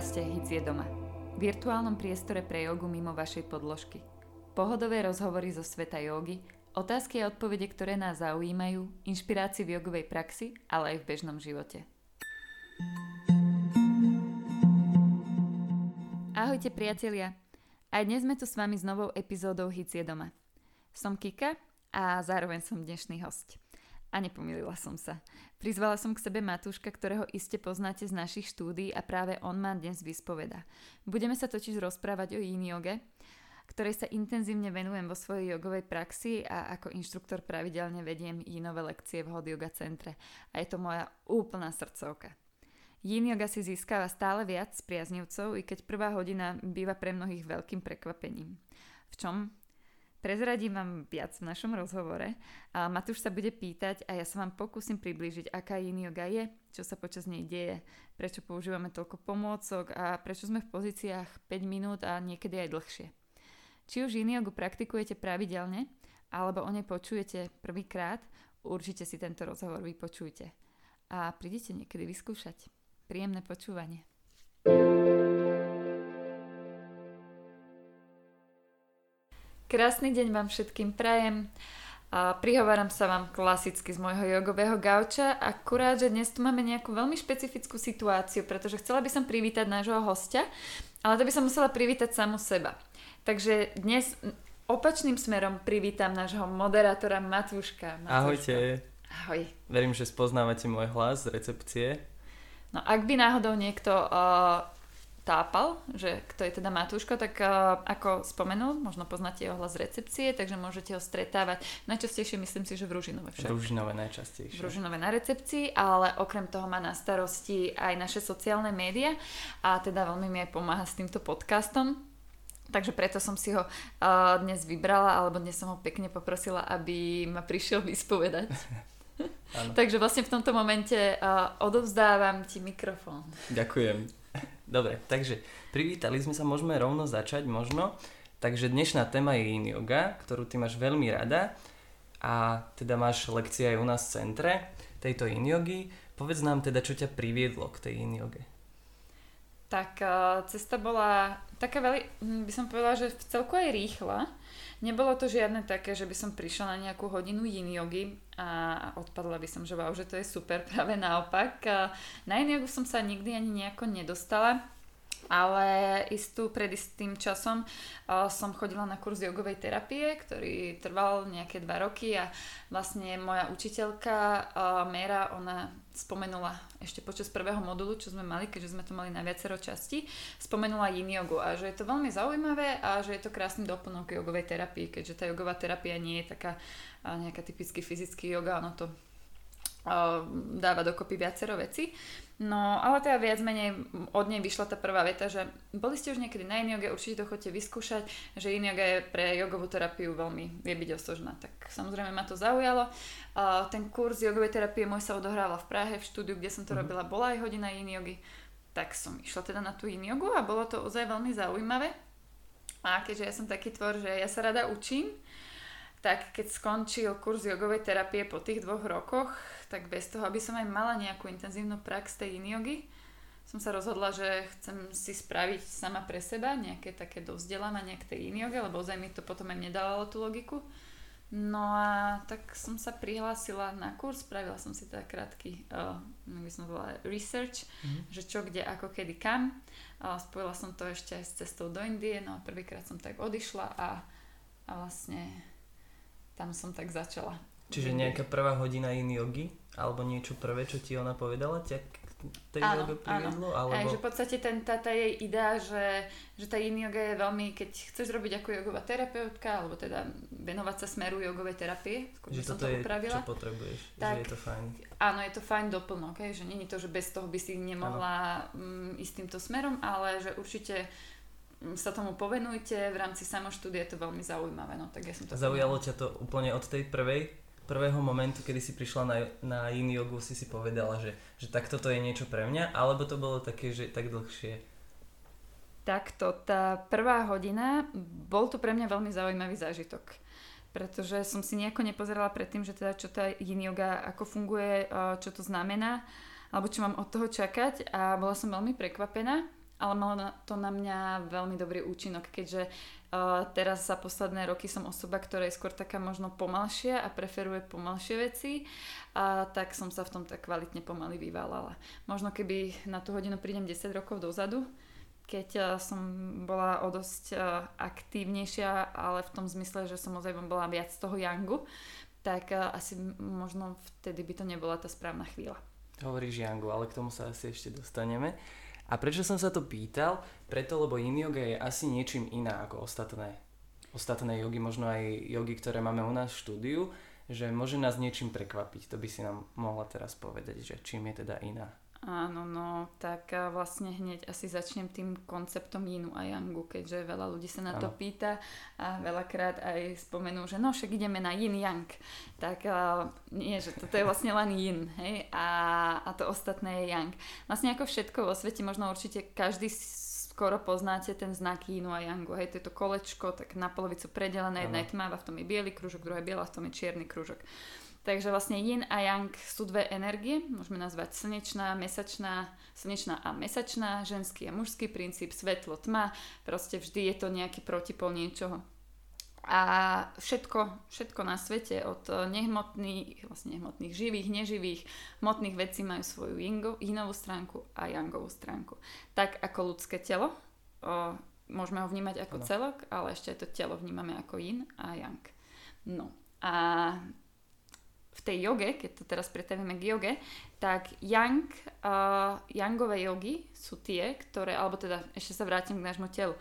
Podcaste Hic je doma. Virtuálnom priestore pre jogu mimo vašej podložky. Pohodové rozhovory zo sveta jogy, otázky a odpovede, ktoré nás zaujímajú, inšpirácii v jogovej praxi, ale aj v bežnom živote. Ahojte priatelia! Aj dnes sme tu s vami s novou epizódou Hic je doma. Som Kika a zároveň som dnešný host. A nepomýlila som sa. Prizvala som k sebe Matúška, ktorého iste poznáte z našich štúdí a práve on ma dnes vyspoveda. Budeme sa totiž rozprávať o yin yoge, ktorej sa intenzívne venujem vo svojej jogovej praxi a ako inštruktor pravidelne vediem yinové lekcie v Hot Yoga centre. A je to moja úplná srdcovka. Yin yoga si získava stále viac priaznivcov, i keď prvá hodina býva pre mnohých veľkým prekvapením. V čom Prezradím vám viac v našom rozhovore. A Matúš sa bude pýtať a ja sa vám pokúsim priblížiť, aká yin yoga je, čo sa počas nej deje, prečo používame toľko pomôcok a prečo sme v pozíciách 5 minút a niekedy aj dlhšie. Či už yin yogu praktikujete pravidelne, alebo o nej počujete prvýkrát, určite si tento rozhovor vypočujte. A prídite niekedy vyskúšať. Príjemné počúvanie. Krásny deň vám všetkým prajem. A prihováram sa vám klasicky z môjho jogového gauča, akurát, že dnes tu máme nejakú veľmi špecifickú situáciu, pretože chcela by som privítať nášho hostia, ale to by som musela privítať samu seba. Takže dnes opačným smerom privítam nášho moderátora Matúška. Matúška. Ahojte. Ahoj. Verím, že spoznávate môj hlas z recepcie. No ak by náhodou niekto uh, tápal, že kto je teda Matúško, tak uh, ako spomenul, možno poznáte jeho hlas recepcie, takže môžete ho stretávať najčastejšie, myslím si, že v Ružinove však. Ružinové najčastejšie. V Ružinove na recepcii, ale okrem toho má na starosti aj naše sociálne médiá a teda veľmi mi aj pomáha s týmto podcastom. Takže preto som si ho uh, dnes vybrala, alebo dnes som ho pekne poprosila, aby ma prišiel vyspovedať. Takže vlastne v tomto momente uh, odovzdávam ti mikrofón. Ďakujem. Dobre, takže privítali sme sa, môžeme rovno začať možno. Takže dnešná téma je yin yoga, ktorú ty máš veľmi rada a teda máš lekcie aj u nás v centre tejto yin yogy. Povedz nám teda, čo ťa priviedlo k tej yin yoge. Tak cesta bola taká veľmi, hm, by som povedala, že v celku aj rýchla. Nebolo to žiadne také, že by som prišla na nejakú hodinu yin yogy a odpadla by som, že wow, že to je super, práve naopak. Na yin yogu som sa nikdy ani nejako nedostala ale istú pred istým časom uh, som chodila na kurz jogovej terapie, ktorý trval nejaké dva roky a vlastne moja učiteľka uh, Mera, ona spomenula ešte počas prvého modulu, čo sme mali, keďže sme to mali na viacero časti, spomenula yin jogu a že je to veľmi zaujímavé a že je to krásny doplnok jogovej terapie, keďže tá jogová terapia nie je taká uh, nejaká typicky fyzický yoga, ono to dáva dokopy viacero veci. No, ale teda viac menej od nej vyšla tá prvá veta, že boli ste už niekedy na in určite to chodte vyskúšať, že in yoga je pre jogovú terapiu veľmi vie byť osožná. Tak samozrejme ma to zaujalo. Uh, ten kurz jogovej terapie môj sa odohráva v Prahe, v štúdiu, kde som to mm-hmm. robila, bola aj hodina in jogy. Tak som išla teda na tú in jogu a bolo to ozaj veľmi zaujímavé. A keďže ja som taký tvor, že ja sa rada učím, tak keď skončil kurz jogovej terapie po tých dvoch rokoch, tak bez toho, aby som aj mala nejakú intenzívnu prax tej yin som sa rozhodla, že chcem si spraviť sama pre seba nejaké také dovzdelávanie k tej yin yoga, lebo ozaj mi to potom aj nedávalo tú logiku. No a tak som sa prihlásila na kurz, spravila som si teda krátky, uh, by som volala research, mm-hmm. že čo, kde, ako, kedy, kam. Uh, spojila som to ešte aj s cestou do Indie, no a prvýkrát som tak odišla a, a vlastne tam som tak začala. Čiže nejaká prvá hodina in jogy? Alebo niečo prvé, čo ti ona povedala? Ťa tej áno, joge priviedlo? Áno. Alebo... Aj, že v podstate ten, tá, tá jej idea, že, že tá yin yoga je veľmi, keď chceš robiť ako jogová terapeutka, alebo teda venovať sa smeru jogovej terapie, skôr že toto to je, upravila, čo potrebuješ, tak, že je to fajn. Áno, je to fajn doplnok, okay? že je to, že bez toho by si nemohla um, ísť týmto smerom, ale že určite sa tomu povenujte, v rámci samoštúdia je to veľmi zaujímavé. No, tak ja som to Zaujalo ťa to úplne od tej prvej, prvého momentu, kedy si prišla na, na yin jogu, si si povedala, že, že takto to je niečo pre mňa, alebo to bolo také, že tak dlhšie? Takto, tá prvá hodina, bol to pre mňa veľmi zaujímavý zážitok pretože som si nejako nepozerala predtým, že teda čo tá yin yoga, ako funguje, čo to znamená alebo čo mám od toho čakať a bola som veľmi prekvapená, ale malo to na mňa veľmi dobrý účinok, keďže uh, teraz za posledné roky som osoba, ktorá je skôr taká možno pomalšia a preferuje pomalšie veci, a tak som sa v tom tak kvalitne pomaly vyválala. Možno keby na tú hodinu prídem 10 rokov dozadu, keď uh, som bola o dosť uh, aktívnejšia, ale v tom zmysle, že som ozaj bola viac toho yangu, tak uh, asi možno vtedy by to nebola tá správna chvíľa. Hovoríš Yangu, ale k tomu sa asi ešte dostaneme. A prečo som sa to pýtal? Preto, lebo yin yoga je asi niečím iná ako ostatné, ostatné jogy, možno aj jogy, ktoré máme u nás v štúdiu, že môže nás niečím prekvapiť. To by si nám mohla teraz povedať, že čím je teda iná. Áno, no, tak vlastne hneď asi začnem tým konceptom Yinu a Yangu, keďže veľa ľudí sa na to pýta a veľakrát aj spomenú, že no však ideme na Yin Yang. Tak uh, nie, že toto je vlastne len Yin, hej, a, a to ostatné je Yang. Vlastne ako všetko vo svete, možno určite každý skoro poznáte ten znak Yinu a Yangu, hej, to je to kolečko, tak na polovicu predelené, jedna je tmavá, v tom je biely kružok, druhá je biela, v tom je čierny kružok. Takže vlastne yin a yang sú dve energie, môžeme nazvať slnečná, mesačná, slnečná a mesačná, ženský a mužský princíp, svetlo, tma, proste vždy je to nejaký protipol niečoho. A všetko, všetko na svete, od nehmotných, vlastne nehmotných, živých, neživých, hmotných vecí majú svoju yinovú stránku a yangovú stránku. Tak ako ľudské telo, o, môžeme ho vnímať ako ano. celok, ale ešte aj to telo vnímame ako yin a yang. No a v tej joge, keď to teraz pretavíme k joge, tak yang, uh, yangové jogy sú tie, ktoré, alebo teda ešte sa vrátim k nášmu telu.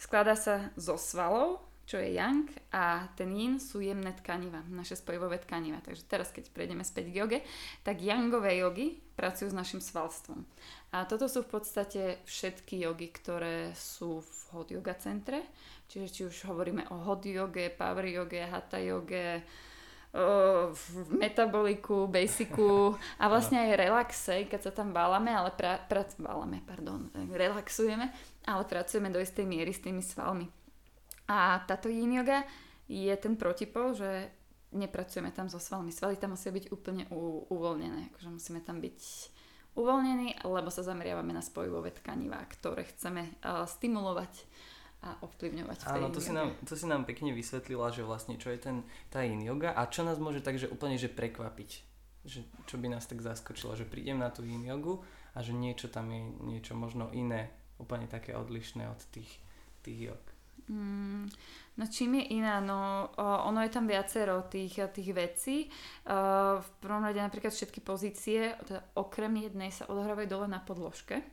Skladá sa zo svalov, čo je yang, a ten yin sú jemné tkaniva, naše spojivové tkaniva. Takže teraz, keď prejdeme späť k joge, tak yangové jogy pracujú s našim svalstvom. A toto sú v podstate všetky jogy, ktoré sú v hot yoga centre. Čiže či už hovoríme o hot yoge, power yoge, hatha yoge, v metaboliku, basicu a vlastne aj relaxe, keď sa tam bálame, ale pra, pra, bálame, pardon, relaxujeme, ale pracujeme do istej miery s tými svalmi. A táto yin yoga je ten protipol, že nepracujeme tam so svalmi. Svaly tam musia byť úplne u, uvoľnené, akože musíme tam byť uvoľnení, lebo sa zameriavame na spojivové tkanivá, ktoré chceme uh, stimulovať a ovplyvňovať v tej Áno, to si, nám, to si nám pekne vysvetlila, že vlastne čo je ten, tá yin yoga a čo nás môže takže úplne že prekvapiť. Že, čo by nás tak zaskočilo, že prídem na tú yin jogu a že niečo tam je niečo možno iné, úplne také odlišné od tých, tých jog. Mm, no čím je iná? No ono je tam viacero tých, tých vecí. v prvom rade napríklad všetky pozície, teda okrem jednej sa odohrávajú dole na podložke.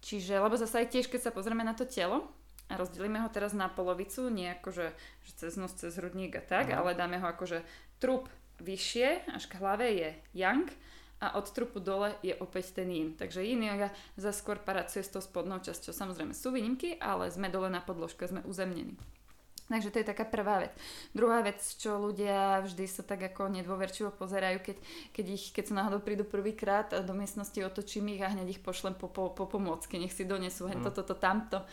Čiže, lebo zase aj tiež, keď sa pozrieme na to telo, a rozdelíme ho teraz na polovicu, nie akože že cez nos, cez hrudník a tak, Aha. ale dáme ho akože trup vyššie, až k hlave je yang a od trupu dole je opäť ten yin. Takže yin yoga za skôr pracuje s tou spodnou časťou. Samozrejme sú výnimky, ale sme dole na podložke, sme uzemnení. Takže to je taká prvá vec. Druhá vec, čo ľudia vždy sa tak ako nedôverčivo pozerajú, keď, keď, ich, keď sa náhodou prídu prvýkrát do miestnosti, otočím ich a hneď ich pošlem po, po, po pomôcky, nech si donesú hen mm. toto, toto, tamto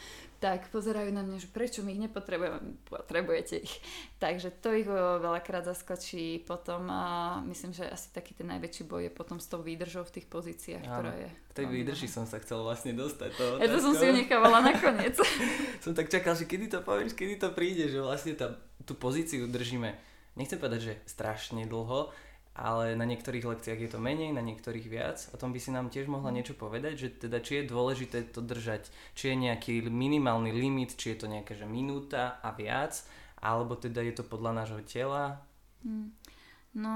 tak pozerajú na mňa, že prečo my ich nepotrebujeme, potrebujete ich. Takže to ich veľakrát zaskočí potom a myslím, že asi taký ten najväčší boj je potom s tou výdržou v tých pozíciách, Áno. ktorá je... K tej výdrži som sa chcel vlastne dostať. To ja to som si nechávala nakoniec. som tak čakal, že kedy to povieš, kedy to príde, že vlastne tá, tú pozíciu držíme, nechcem povedať, že strašne dlho, ale na niektorých lekciách je to menej, na niektorých viac. O tom by si nám tiež mohla niečo povedať, že teda či je dôležité to držať, či je nejaký minimálny limit, či je to nejaká že minúta a viac, alebo teda je to podľa nášho tela. Hmm. No,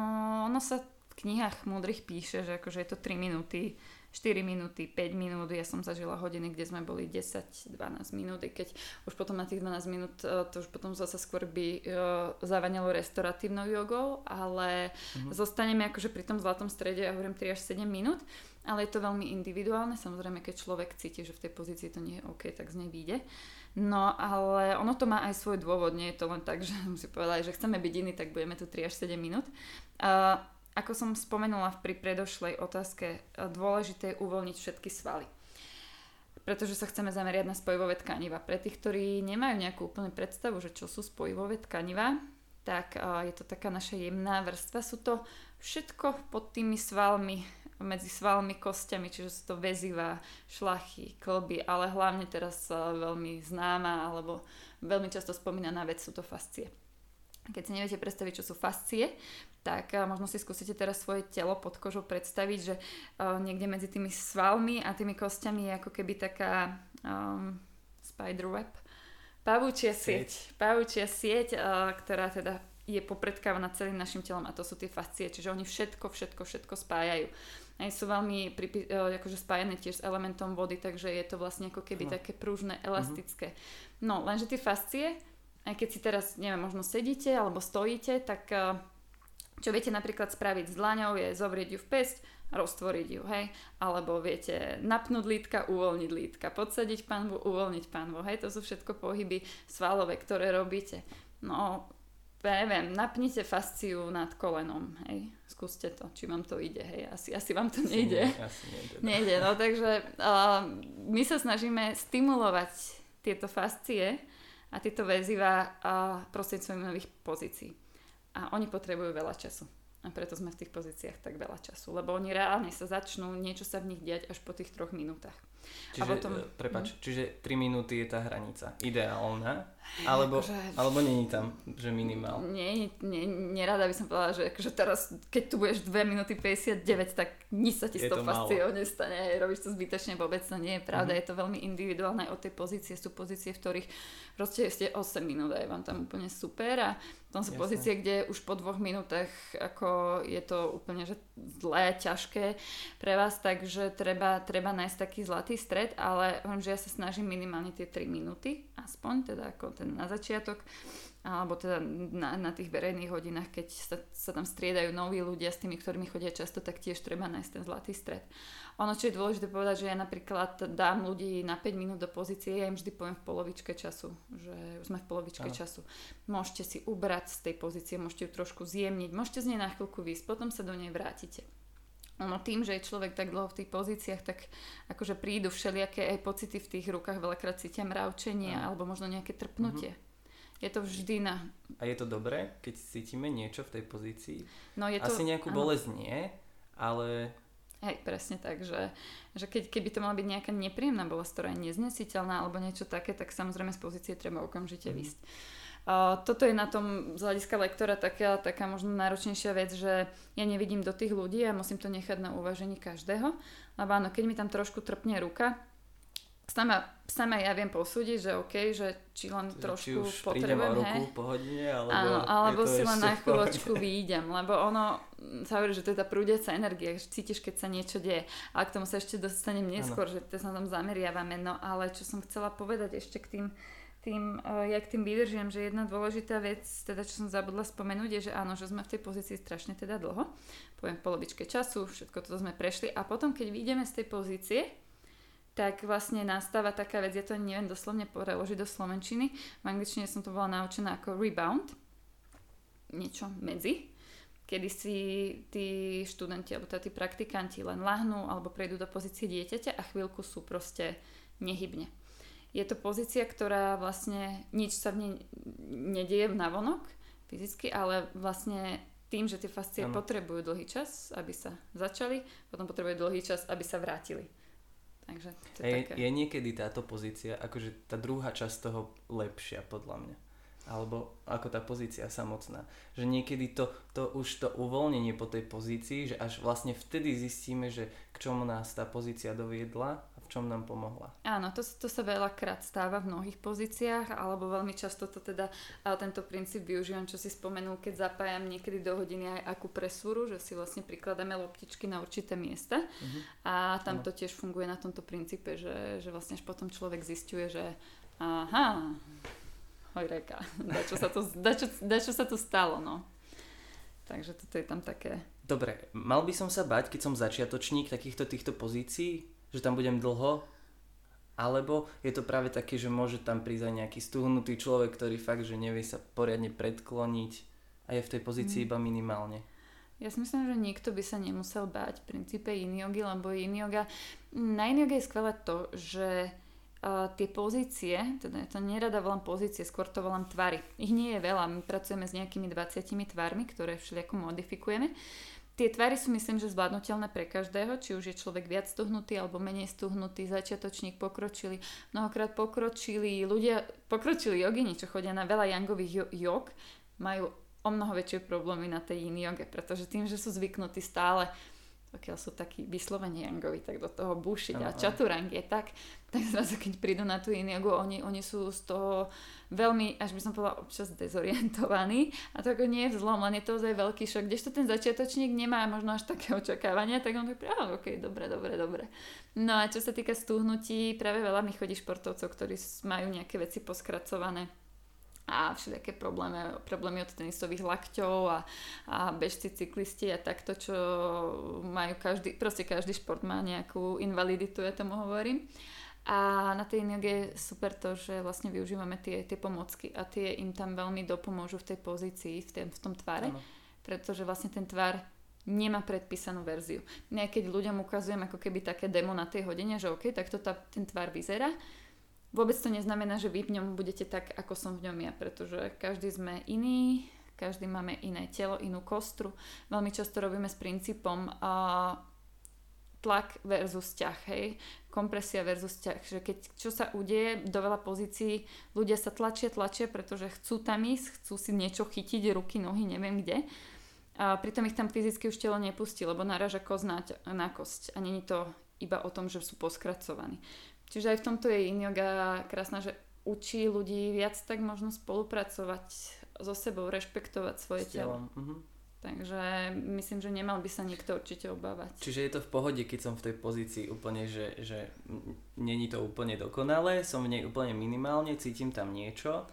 ono sa v knihách múdrych píše, že akože je to 3 minúty 4 minúty, 5 minút, ja som zažila hodiny, kde sme boli 10-12 minút, keď už potom na tých 12 minút e, to už potom zase skôr by uh, zavanilo restauratívnou jogou, ale uh-huh. zostaneme akože pri tom zlatom strede, ja hovorím 3 až 7 minút, ale je to veľmi individuálne, samozrejme keď človek cíti, že v tej pozícii to nie je OK, tak z nej vyjde. No ale ono to má aj svoj dôvod, nie je to len tak, že si povedali, že chceme byť iní, tak budeme tu 3 až 7 minút. Uh, ako som spomenula pri predošlej otázke, dôležité je uvoľniť všetky svaly. Pretože sa chceme zameriať na spojivové tkaniva. Pre tých, ktorí nemajú nejakú úplnú predstavu, že čo sú spojivové tkaniva, tak je to taká naša jemná vrstva. Sú to všetko pod tými svalmi medzi svalmi, kostiami, čiže sú to väziva, šlachy, klby, ale hlavne teraz veľmi známa alebo veľmi často spomínaná vec sú to fascie. Keď si neviete predstaviť, čo sú fascie, tak možno si skúsite teraz svoje telo pod kožou predstaviť, že niekde medzi tými svalmi a tými kostiami je ako keby taká um, spiderweb, pavúčia sieť, pavúčia sieť, uh, ktorá teda je popredkávaná celým našim telom a to sú tie fascie, čiže oni všetko, všetko, všetko spájajú. Aj sú veľmi pripi- e, akože spájané tiež s elementom vody, takže je to vlastne ako keby no. také prúžne, elastické. Mm-hmm. No, lenže tie fascie, aj keď si teraz, neviem, možno sedíte alebo stojíte, tak e, čo viete napríklad spraviť s dlaňou je zovrieť ju v pesť, roztvoriť ju, hej, alebo viete napnúť lítka, uvoľniť lítka, podsadiť panvu, uvoľniť panvu, hej, to sú všetko pohyby svalové, ktoré robíte. No, neviem, napnite fasciu nad kolenom, hej, skúste to, či vám to ide, hej, asi, asi vám to nejde. Asi nejde, nejde, no takže uh, my sa snažíme stimulovať tieto fascie a tieto väziva uh, prostredníctvom nových pozícií. A oni potrebujú veľa času. A preto sme v tých pozíciách tak veľa času. Lebo oni reálne sa začnú, niečo sa v nich diať až po tých troch minútach. Čiže, a potom, e, prepač, hm? čiže 3 minúty je tá hranica ideálna? Alebo, akože, alebo není tam, že minimál? Nie, nie, nerada by som povedala, že akože teraz, keď tu budeš 2 minúty 59, tak nič sa ti s tou fasciou nestane. Robíš to zbytočne, vôbec to nie je pravda. Mm-hmm. Je to veľmi individuálne od tej pozície. Sú pozície, v ktorých proste ste 8 minút a je vám tam úplne super a tam sú Jasne. pozície, kde už po dvoch minútach ako je to úplne že zlé, ťažké pre vás, takže treba, treba nájsť taký zlatý stred, ale viem, že ja sa snažím minimálne tie 3 minúty, aspoň, teda ako ten na začiatok, alebo teda na, na tých verejných hodinách, keď sa, sa tam striedajú noví ľudia s tými, ktorými chodia často, tak tiež treba nájsť ten zlatý stred. Ono, čo je dôležité povedať, že ja napríklad dám ľudí na 5 minút do pozície, ja im vždy poviem v polovičke času, že už sme v polovičke Aha. času. Môžete si ubrať z tej pozície, môžete ju trošku zjemniť, môžete z nej na chvíľku výsť, potom sa do nej vrátite. Ono tým, že je človek tak dlho v tých pozíciách, tak akože prídu všelijaké aj pocity v tých rukách, veľakrát cítia mravčenie alebo možno nejaké trpnutie. Uh-huh. Je to vždy na... A je to dobré, keď cítime niečo v tej pozícii? No je to... Asi nejakú áno. bolesť nie, ale... Hej, presne tak, že, že keď, keby to mala byť nejaká nepríjemná bolesť, ktorá je neznesiteľná alebo niečo také, tak samozrejme z pozície treba okamžite mm. vysť. Toto je na tom z hľadiska lektora taká, taká možno náročnejšia vec, že ja nevidím do tých ľudí a musím to nechať na uvažení každého. Lebo áno, keď mi tam trošku trpne ruka, sama, sama ja viem posúdiť, že OK, že či len trošku či potrebujem, ruku po hodine, alebo, Áno, alebo si len na chvíľočku výjdem, lebo ono sa hovorí, že to je tá prúdiaca energia, že cítiš, keď sa niečo deje. A k tomu sa ešte dostanem neskôr, ano. že to sa tam zameriavame. No ale čo som chcela povedať ešte k tým, tým, uh, jak tým vydržím, že jedna dôležitá vec, teda čo som zabudla spomenúť, je, že áno, že sme v tej pozícii strašne teda dlho, poviem polovičke času, všetko toto sme prešli a potom, keď vyjdeme z tej pozície, tak vlastne nastáva taká vec, ja to neviem doslovne preložiť do slovenčiny. V angličtine som to bola naučená ako rebound, niečo medzi, kedy si tí študenti alebo tí praktikanti len lahnú alebo prejdú do pozície dieťaťa a chvíľku sú proste nehybne. Je to pozícia, ktorá vlastne nič sa v nej nedieje navonok fyzicky, ale vlastne tým, že tie fascie ano. potrebujú dlhý čas, aby sa začali, potom potrebujú dlhý čas, aby sa vrátili. Takže to je, je, také. je niekedy táto pozícia, akože tá druhá časť toho lepšia podľa mňa. Alebo ako tá pozícia samotná. Že niekedy to, to už to uvoľnenie po tej pozícii, že až vlastne vtedy zistíme, že k čomu nás tá pozícia doviedla v čom nám pomohla. Áno, to, to sa veľakrát stáva v mnohých pozíciách, alebo veľmi často to teda, ale tento princíp využívam, čo si spomenul, keď zapájam niekedy do hodiny aj akú presúru, že si vlastne prikladáme loptičky na určité miesta uh-huh. a tam to tiež funguje na tomto princípe, že, že vlastne až potom človek zistuje, že aha, hojreka, dačo sa to, dačo, dačo sa to stalo, no. Takže toto je tam také. Dobre, mal by som sa bať, keď som začiatočník takýchto týchto pozícií, že tam budem dlho, alebo je to práve také, že môže tam prísť aj nejaký stuhnutý človek, ktorý fakt, že nevie sa poriadne predkloniť a je v tej pozícii mm. iba minimálne. Ja si myslím, že nikto by sa nemusel báť v princípe yin yogi, lebo yin yoga, na yin je skvelé to, že uh, tie pozície, teda ja to nerada volám pozície, skôr to volám tvary. Ich nie je veľa, my pracujeme s nejakými 20 tvarmi, ktoré všelijako modifikujeme Tie tvary sú myslím, že zvládnutelné pre každého, či už je človek viac stuhnutý alebo menej stuhnutý, začiatočník pokročili, mnohokrát pokročili ľudia, pokročili jogini, čo chodia na veľa jangových jog, majú o mnoho väčšie problémy na tej yin joge, pretože tým, že sú zvyknutí stále pokiaľ sú takí vyslovene jangovi, tak do toho bušiť a čaturang je tak, tak zrazu keď prídu na tú iniagu, oni, oni sú z toho veľmi, až by som povedala, občas dezorientovaní. A to ako nie je vzlom, len je to ozaj veľký šok, kdežto ten začiatočník nemá možno až také očakávania, tak on tak ah, ok, dobre, dobre, dobre. No a čo sa týka stúhnutí, práve veľa mi chodí športovcov, ktorí majú nejaké veci poskracované a všelijaké problémy, problémy od tenisových lakťov a, a bežci, cyklisti a takto, čo majú každý, proste každý šport má nejakú invaliditu, ja tomu hovorím. A na tej joge je super to, že vlastne využívame tie, tie pomocky a tie im tam veľmi dopomôžu v tej pozícii, v, tém, v tom tvare, ano. pretože vlastne ten tvar nemá predpísanú verziu. Ja keď ľuďom ukazujem ako keby také demo na tej hodine, že OK, tak to tá, ten tvar vyzerá, Vôbec to neznamená, že vy v ňom budete tak, ako som v ňom ja, pretože každý sme iný, každý máme iné telo, inú kostru. Veľmi často robíme s princípom uh, tlak versus ťah, hej, kompresia versus ťah, že keď čo sa udeje do veľa pozícií, ľudia sa tlačia, tlačia, pretože chcú tam ísť, chcú si niečo chytiť, ruky, nohy, neviem kde. A pritom ich tam fyzicky už telo nepustí, lebo naráža kost na, na kosť a není to iba o tom, že sú poskracovaní. Čiže aj v tomto je in yoga krásna, že učí ľudí viac tak možno spolupracovať so sebou, rešpektovať svoje telo. Uh-huh. Takže myslím, že nemal by sa nikto určite obávať. Čiže je to v pohode, keď som v tej pozícii úplne, že, že není to úplne dokonalé, som v nej úplne minimálne, cítim tam niečo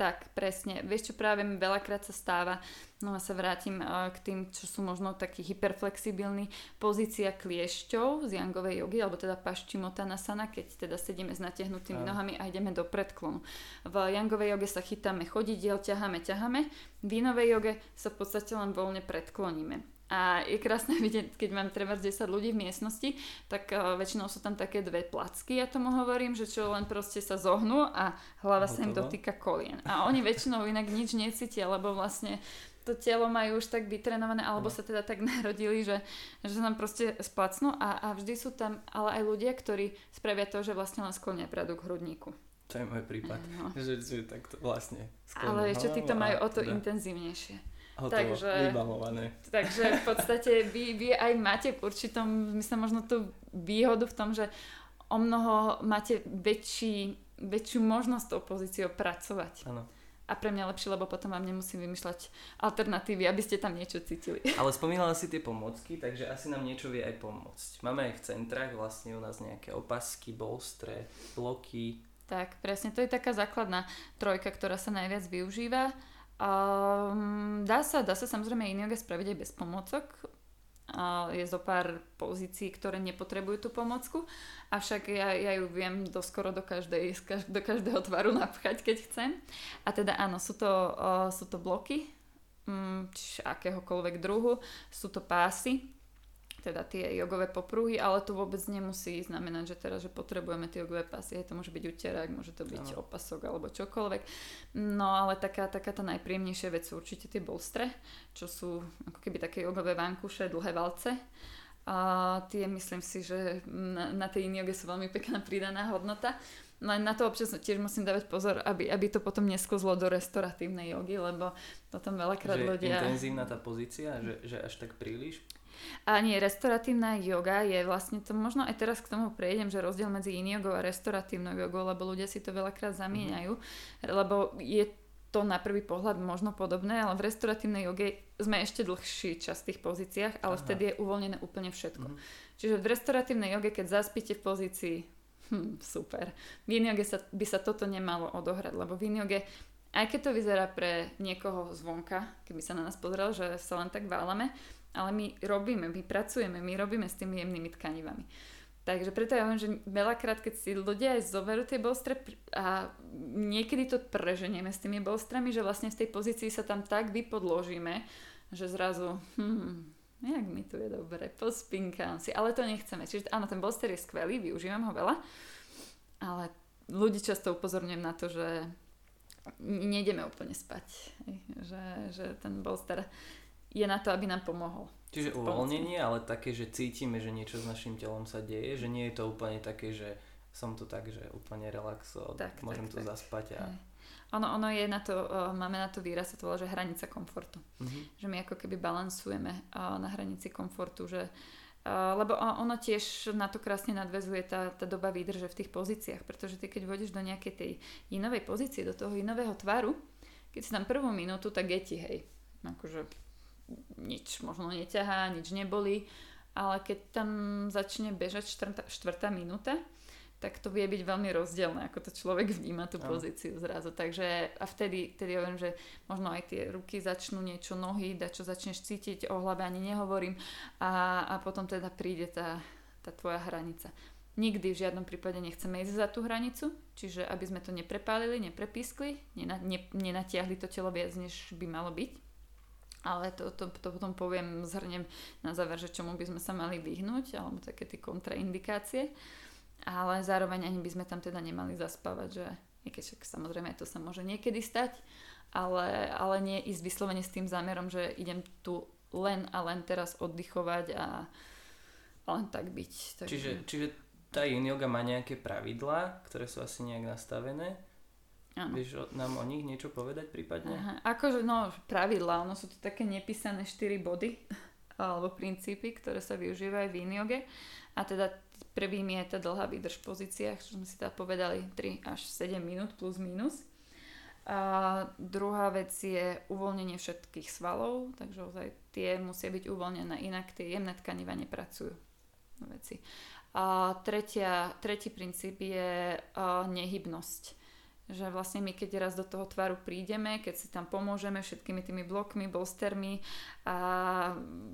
tak, presne. Vieš čo, práve mi veľakrát sa stáva, no a sa vrátim uh, k tým, čo sú možno takí hyperflexibilní, pozícia kliešťov z jangovej jogy, alebo teda paščimotanasana, keď teda sedíme s natiahnutými nohami a ideme do predklonu. V jangovej joge sa chytáme chodidiel, ťaháme, ťaháme. V inovej joge sa v podstate len voľne predkloníme. A je krásne vidieť, keď mám treba 10 ľudí v miestnosti, tak uh, väčšinou sú tam také dve placky, ja tomu hovorím, že čo len proste sa zohnú a hlava Hotovo. sa im dotýka kolien. A oni väčšinou inak nič necítia, lebo vlastne to telo majú už tak vytrenované, alebo no. sa teda tak narodili, že, že sa nám proste splacnú a, a vždy sú tam ale aj ľudia, ktorí spravia to, že vlastne len sklonia bradu k hrudníku. To je môj prípad, no. že, že takto vlastne Ale ešte tí to majú o to teda. intenzívnejšie hotovo, takže, vybavované. Takže v podstate vy, vy aj máte v určitom, myslím možno tú výhodu v tom, že o mnoho máte väčší, väčšiu možnosť tou pozíciou pracovať. Áno. A pre mňa lepšie, lebo potom vám nemusím vymýšľať alternatívy, aby ste tam niečo cítili. Ale spomínala si tie pomocky, takže asi nám niečo vie aj pomôcť. Máme aj v centrách vlastne u nás nejaké opasky, bolstre, bloky. Tak, presne, to je taká základná trojka, ktorá sa najviac využíva. Um, dá sa, dá sa samozrejme in yoga spraviť aj bez pomocok. Uh, je zo pár pozícií, ktoré nepotrebujú tú pomocku, avšak ja, ja ju viem doskoro do, každej, do každého tvaru napchať, keď chcem. A teda áno, sú to, uh, sú to bloky, um, čiže akéhokoľvek druhu, sú to pásy, teda tie jogové popruhy, ale to vôbec nemusí znamenať, že teraz, že potrebujeme tie jogové pasy, to môže byť uterák, môže to byť ano. opasok alebo čokoľvek. No ale taká, taká tá najpríjemnejšia vec sú určite tie bolstre, čo sú ako keby také jogové vankuše, dlhé valce. A tie myslím si, že na, na tej joge sú veľmi pekná pridaná hodnota. No na to občas tiež musím dávať pozor, aby, aby to potom neskozlo do restoratívnej jogy, lebo potom veľakrát že ľudia... intenzívna tá pozícia, že, že až tak príliš? A nie, restauratívna yoga je vlastne to, možno aj teraz k tomu prejdem, že rozdiel medzi in jogou a restauratívnou jogou, lebo ľudia si to veľakrát zamieňajú, mm-hmm. lebo je to na prvý pohľad možno podobné, ale v restauratívnej joge sme ešte dlhší čas v tých pozíciách, ale Aha. vtedy je uvoľnené úplne všetko. Mm-hmm. Čiže v restauratívnej joge, keď zaspíte v pozícii, hm, super. V in joge sa, by sa toto nemalo odohrať, lebo v in joge, aj keď to vyzerá pre niekoho zvonka, keby sa na nás pozrel, že sa len tak válame, ale my robíme, my pracujeme, my robíme s tými jemnými tkanivami. Takže preto ja hovorím, že veľakrát, keď si ľudia aj zoberú tie bolstre a niekedy to preženieme s tými bolstrami, že vlastne v tej pozícii sa tam tak vypodložíme, že zrazu, hm, jak mi tu je dobre, pospinkám si, ale to nechceme. Čiže áno, ten bolster je skvelý, využívam ho veľa, ale ľudí často upozorňujem na to, že nejdeme úplne spať. Že, že ten bolster je na to, aby nám pomohol. Čiže uvoľnenie, ale také, že cítime, že niečo s našim telom sa deje, že nie je to úplne také, že som tu tak, že úplne relaxo, tak, môžem tak, tu tak. zaspať a... Ono, ono je na to, uh, máme na to výraz, sa to volá, že hranica komfortu. Uh-huh. Že my ako keby balansujeme uh, na hranici komfortu, že Uh, lebo ono tiež na to krásne nadvezuje tá, tá doba výdrže v tých pozíciách, pretože ty keď vodíš do nejakej tej inovej pozície, do toho inového tvaru, keď si tam prvú minútu, tak je ti, hej, akože nič možno neťahá, nič neboli, ale keď tam začne bežať štvrtá, minúta, tak to vie byť veľmi rozdielne, ako to človek vníma tú pozíciu zrazu. Takže a vtedy, vtedy hovorím, že možno aj tie ruky začnú niečo, nohy, da čo začneš cítiť, o hlave ani nehovorím a, a potom teda príde tá, tá tvoja hranica. Nikdy v žiadnom prípade nechceme ísť za tú hranicu, čiže aby sme to neprepálili, neprepískli, nena, ne, nenatiahli to telo viac, než by malo byť. Ale to, to, to potom poviem, zhrnem na záver, že čomu by sme sa mali vyhnúť, alebo také tie kontraindikácie ale zároveň ani by sme tam teda nemali zaspávať, že keď samozrejme to sa môže niekedy stať, ale, ale nie ísť vyslovene s tým zámerom, že idem tu len a len teraz oddychovať a len tak byť. Takže... Čiže, čiže tá yin yoga má nejaké pravidlá, ktoré sú asi nejak nastavené? Ano. Vieš nám o nich niečo povedať prípadne? Aha. Akože, no, pravidlá, ono sú to také nepísané 4 body alebo princípy, ktoré sa využívajú v yin yoge. A teda prvým je tá dlhá výdrž v pozíciách, čo sme si teda povedali 3 až 7 minút plus minus. A druhá vec je uvoľnenie všetkých svalov, takže ozaj tie musia byť uvoľnené, inak tie jemné tkaniva nepracujú. Veci. A tretia, tretí princíp je nehybnosť. Že vlastne my keď raz do toho tvaru prídeme, keď si tam pomôžeme všetkými tými blokmi, bolstermi a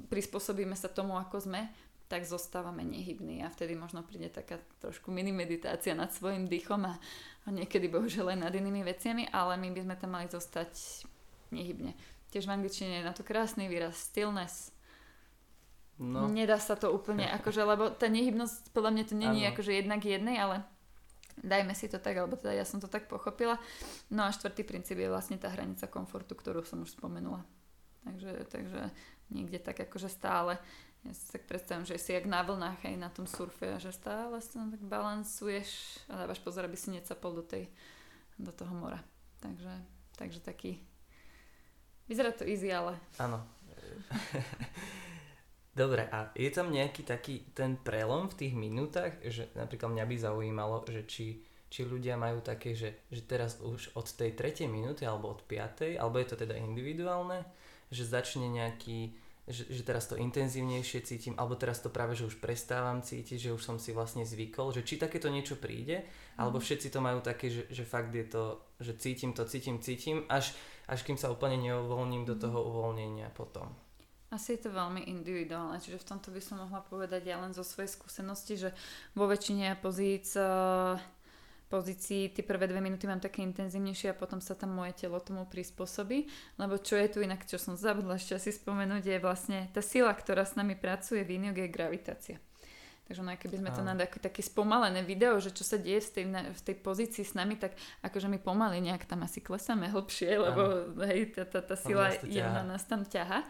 prispôsobíme sa tomu, ako sme, tak zostávame nehybní a vtedy možno príde taká trošku mini meditácia nad svojim dýchom a, niekedy bohužiaľ aj nad inými veciami, ale my by sme tam mali zostať nehybne. Tiež v angličtine je na to krásny výraz stillness. No. Nedá sa to úplne, akože, lebo tá nehybnosť podľa mňa to není akože jednak jednej, ale dajme si to tak, alebo teda ja som to tak pochopila. No a štvrtý princíp je vlastne tá hranica komfortu, ktorú som už spomenula. Takže, takže niekde tak akože stále ja si tak predstavím, že si jak na vlnách aj na tom surfe a že stále sa tak balansuješ a dávaš pozor, aby si necapol do, tej, do toho mora. Takže, takže taký... Vyzerá to easy, ale... Áno. Dobre, a je tam nejaký taký ten prelom v tých minútach, že napríklad mňa by zaujímalo, že či, či ľudia majú také, že, že teraz už od tej tretej minúty alebo od piatej, alebo je to teda individuálne, že začne nejaký že, že teraz to intenzívnejšie cítim, alebo teraz to práve, že už prestávam cítiť, že už som si vlastne zvykol, že či takéto niečo príde, mm. alebo všetci to majú také, že, že fakt je to, že cítim to, cítim, cítim, až, až kým sa úplne neuvoľním do mhm. toho uvoľnenia potom. Asi je to veľmi individuálne, čiže v tomto by som mohla povedať ja len zo svojej skúsenosti, že vo väčšine pozíc uh, pozícii tie prvé dve minúty mám také intenzívnejšie a potom sa tam moje telo tomu prispôsobí. Lebo čo je tu inak, čo som zabudla ešte asi spomenúť, je vlastne tá sila, ktorá s nami pracuje v inyog, je gravitácia. Takže no, keby sme to na také, také spomalené video, že čo sa deje v tej, v tej pozícii s nami, tak akože my pomaly nejak tam asi klesáme hlbšie, lebo hej, tá, tá, tá sila je na nás tam ťaha.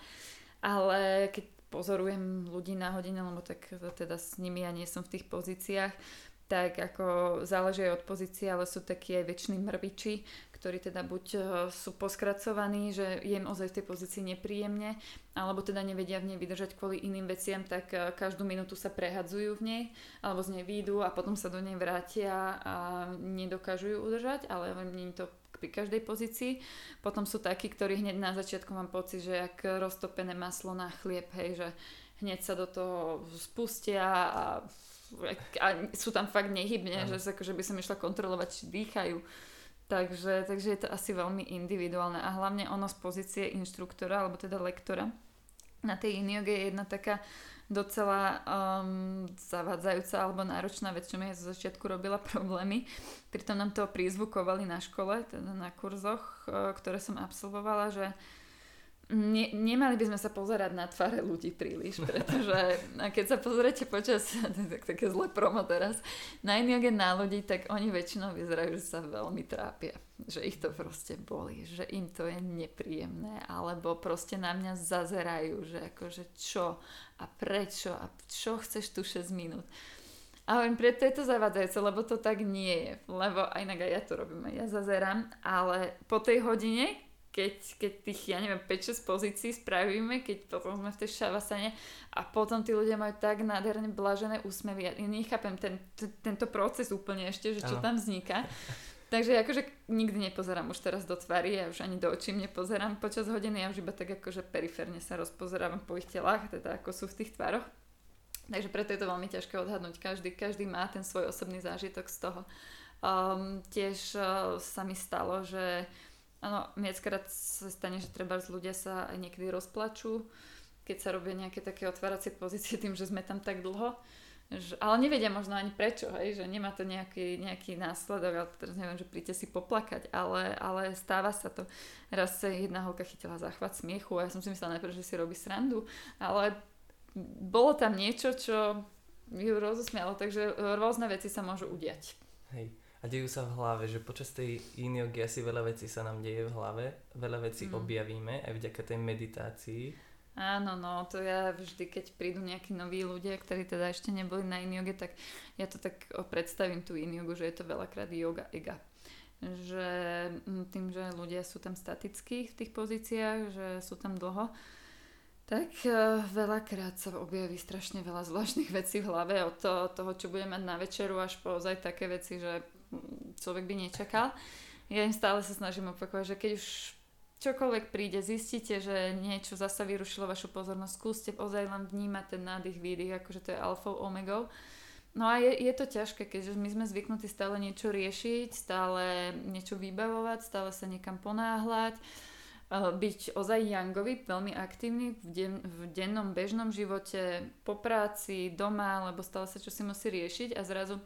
Ale keď pozorujem ľudí na hodine, lebo tak teda s nimi ja nie som v tých pozíciách, tak ako záleží aj od pozície, ale sú takí aj väčšiní mrviči, ktorí teda buď e, sú poskracovaní, že je im ozaj v tej pozícii nepríjemne, alebo teda nevedia v nej vydržať kvôli iným veciam, tak e, každú minútu sa prehadzujú v nej, alebo z nej výjdu a potom sa do nej vrátia a nedokážu ju udržať, ale nie je to pri každej pozícii. Potom sú takí, ktorí hneď na začiatku mám pocit, že jak roztopené maslo na chlieb, hej, že hneď sa do toho spustia a a sú tam fakt nehybne, že, sa, že by som išla kontrolovať, či dýchajú. Takže, takže je to asi veľmi individuálne a hlavne ono z pozície inštruktora alebo teda lektora. Na tej inioge je jedna taká docela um, zavádzajúca alebo náročná vec, čo mi zo začiatku robila problémy. Pritom nám to prízvukovali na škole, teda na kurzoch, uh, ktoré som absolvovala, že ne, nemali by sme sa pozerať na tváre ľudí príliš, pretože keď sa pozriete počas, tak, také zlé promo teraz, na iný na ľudí, tak oni väčšinou vyzerajú, že sa veľmi trápia. Že ich to proste boli, že im to je nepríjemné, alebo proste na mňa zazerajú, že akože čo a prečo a čo chceš tu 6 minút. A hovorím, preto je to zavádzajúce, lebo to tak nie je. Lebo aj inak aj ja to robím, ja zazerám, ale po tej hodine, keď, keď tých, ja neviem, 5-6 pozícií spravíme, keď potom sme v tej šavasane a potom tí ľudia majú tak nádherne blažené úsmevy. Ja nechápem ten, t- tento proces úplne ešte, že čo ano. tam vzniká. Takže akože nikdy nepozerám už teraz do tvary, ja už ani do očí nepozerám počas hodiny, ja už iba tak akože periférne sa rozpozerávam po ich telách, teda ako sú v tých tvároch. Takže preto je to veľmi ťažké odhadnúť. Každý, každý má ten svoj osobný zážitok z toho. Um, tiež uh, sa mi stalo, že Áno, viackrát sa stane, že treba ľudia sa aj niekedy rozplačú, keď sa robia nejaké také otváracie pozície tým, že sme tam tak dlho. Že, ale nevedia možno ani prečo, hej, že nemá to nejaký, nejaký následok, ale teraz neviem, že príďte si poplakať, ale, ale stáva sa to. Raz sa jedna holka chytila záchvat smiechu a ja som si myslela najprv, že si robí srandu, ale bolo tam niečo, čo ju rozosmialo, takže rôzne veci sa môžu udiať. Hej a dejú sa v hlave, že počas tej inogy asi veľa vecí sa nám deje v hlave, veľa vecí mm. objavíme aj vďaka tej meditácii. Áno, no, to ja vždy, keď prídu nejakí noví ľudia, ktorí teda ešte neboli na inioge, tak ja to tak predstavím tú iniogu, že je to veľakrát yoga ega. Že tým, že ľudia sú tam statickí v tých pozíciách, že sú tam dlho, tak uh, veľakrát sa objaví strašne veľa zvláštnych vecí v hlave od to, toho, čo budeme mať na večeru, až po ozaj také veci, že človek by nečakal. Ja im stále sa snažím opakovať, že keď už čokoľvek príde, zistíte, že niečo zasa vyrušilo vašu pozornosť, skúste ozaj len vnímať ten nádych, výdych, akože to je alfa omega. No a je, je to ťažké, keďže my sme zvyknutí stále niečo riešiť, stále niečo vybavovať, stále sa niekam ponáhľať, byť ozaj yangovi, veľmi aktívny v, den, v dennom bežnom živote, po práci, doma, lebo stále sa čo si musí riešiť a zrazu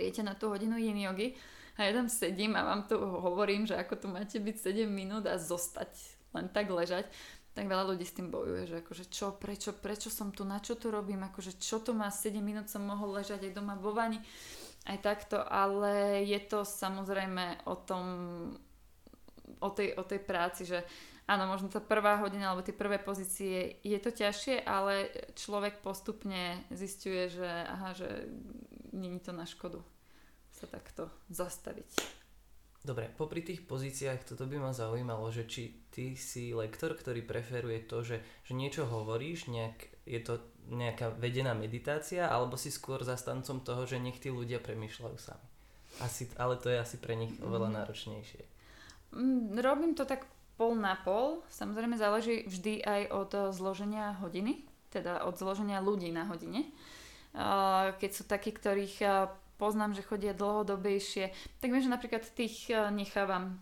príjete na tú hodinu yin yogi a ja tam sedím a vám tu hovorím, že ako tu máte byť 7 minút a zostať, len tak ležať, tak veľa ľudí s tým bojuje, že akože čo, prečo, prečo som tu, na čo tu robím, akože čo tu má 7 minút som mohol ležať aj doma vo vani, aj takto, ale je to samozrejme o tom, o tej, o tej práci, že áno, možno tá prvá hodina alebo tie prvé pozície je to ťažšie, ale človek postupne zistuje, že aha, že není to na škodu sa takto zastaviť. Dobre, popri tých pozíciách toto by ma zaujímalo, že či ty si lektor, ktorý preferuje to, že, že niečo hovoríš, nejak, je to nejaká vedená meditácia, alebo si skôr zastancom toho, že nech tí ľudia premýšľajú sami. Asi, ale to je asi pre nich oveľa mm. náročnejšie. Mm, robím to tak pol na pol. Samozrejme záleží vždy aj od zloženia hodiny, teda od zloženia ľudí na hodine keď sú takí, ktorých poznám, že chodia dlhodobejšie, tak viem, že napríklad tých nechávam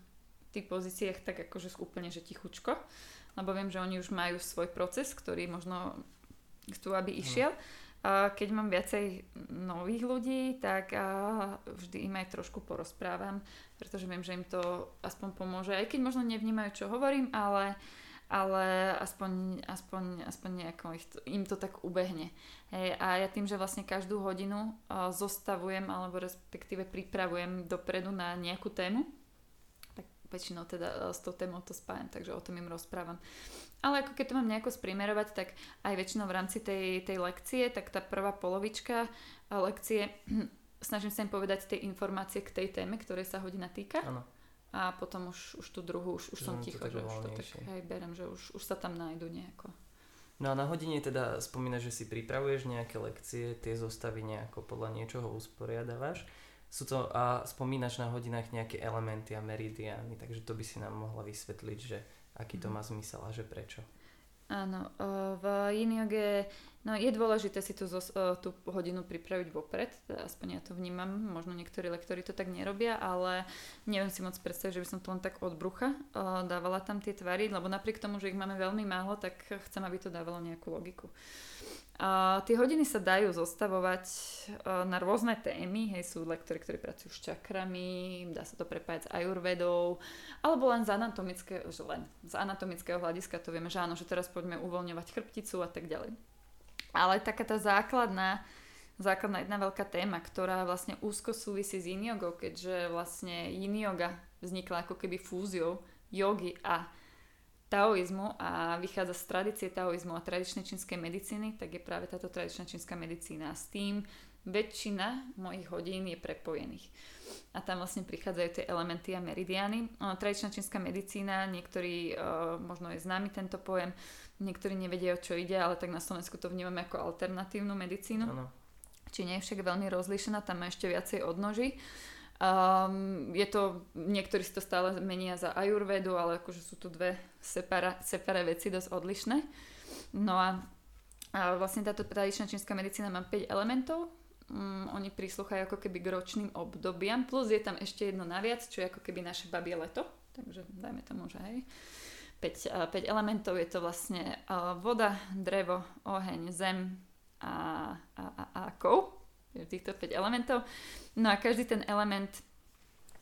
v tých pozíciách tak akože úplne, že tichučko, lebo viem, že oni už majú svoj proces, ktorý možno chcú, aby išiel. A keď mám viacej nových ľudí, tak vždy im aj trošku porozprávam, pretože viem, že im to aspoň pomôže, aj keď možno nevnímajú, čo hovorím, ale uh, ale aspoň, aspoň, aspoň nejako ich im to tak ubehne. Hej, a ja tým, že vlastne každú hodinu uh, zostavujem alebo respektíve pripravujem dopredu na nejakú tému, tak väčšinou teda uh, s tou témou to spájam, takže o tom im rozprávam. Ale ako keď to mám nejako sprimerovať, tak aj väčšinou v rámci tej, tej lekcie, tak tá prvá polovička uh, lekcie snažím sa im povedať tie informácie k tej téme, ktorej sa hodina týka. Ano a potom už, už tú druhú, už, už som ticho, že už to tak hej, berem, že už, už sa tam nájdu nejako. No a na hodine teda spomínaš, že si pripravuješ nejaké lekcie, tie zostavy nejako podľa niečoho usporiadávaš. Sú to, a spomínaš na hodinách nejaké elementy a meridiány, takže to by si nám mohla vysvetliť, že aký to mhm. má zmysel a že prečo. Áno, v yin No je dôležité si tú, tú hodinu pripraviť vopred, teda aspoň ja to vnímam, možno niektorí lektori to tak nerobia, ale neviem si moc predstaviť, že by som to len tak od brucha dávala tam tie tvary, lebo napriek tomu, že ich máme veľmi málo, tak chcem, aby to dávalo nejakú logiku. Uh, tie hodiny sa dajú zostavovať na rôzne témy, hej, sú lektory, ktorí pracujú s čakrami, dá sa to prepájať s ajurvedou, alebo len z anatomického, že len z anatomického hľadiska to vieme, že áno, že teraz poďme uvoľňovať chrbticu a tak ďalej. Ale taká tá základná, základná jedna veľká téma, ktorá vlastne úzko súvisí s yin keďže vlastne yin vznikla ako keby fúziou jogy a taoizmu a vychádza z tradície taoizmu a tradičnej čínskej medicíny, tak je práve táto tradičná čínska medicína. S tým väčšina mojich hodín je prepojených. A tam vlastne prichádzajú tie elementy a meridiány. Tradičná čínska medicína, niektorí, možno je známy tento pojem, niektorí nevedia, o čo ide, ale tak na Slovensku to vnímame ako alternatívnu medicínu. Ano. Či nie je však veľmi rozlíšená, tam má ešte viacej odnoží. Um, je to, niektorí si to stále menia za ajurvedu, ale akože sú to dve separa, separé veci dosť odlišné. No a, a vlastne táto tradičná čínska medicína má 5 elementov. Um, oni prísluchajú ako keby k ročným obdobiam, plus je tam ešte jedno naviac, čo je ako keby naše babie leto. Takže dajme tomu, že hej. 5, uh, 5 elementov je to vlastne voda, drevo, oheň, zem a, a, a, a kov týchto 5 elementov. No a každý ten element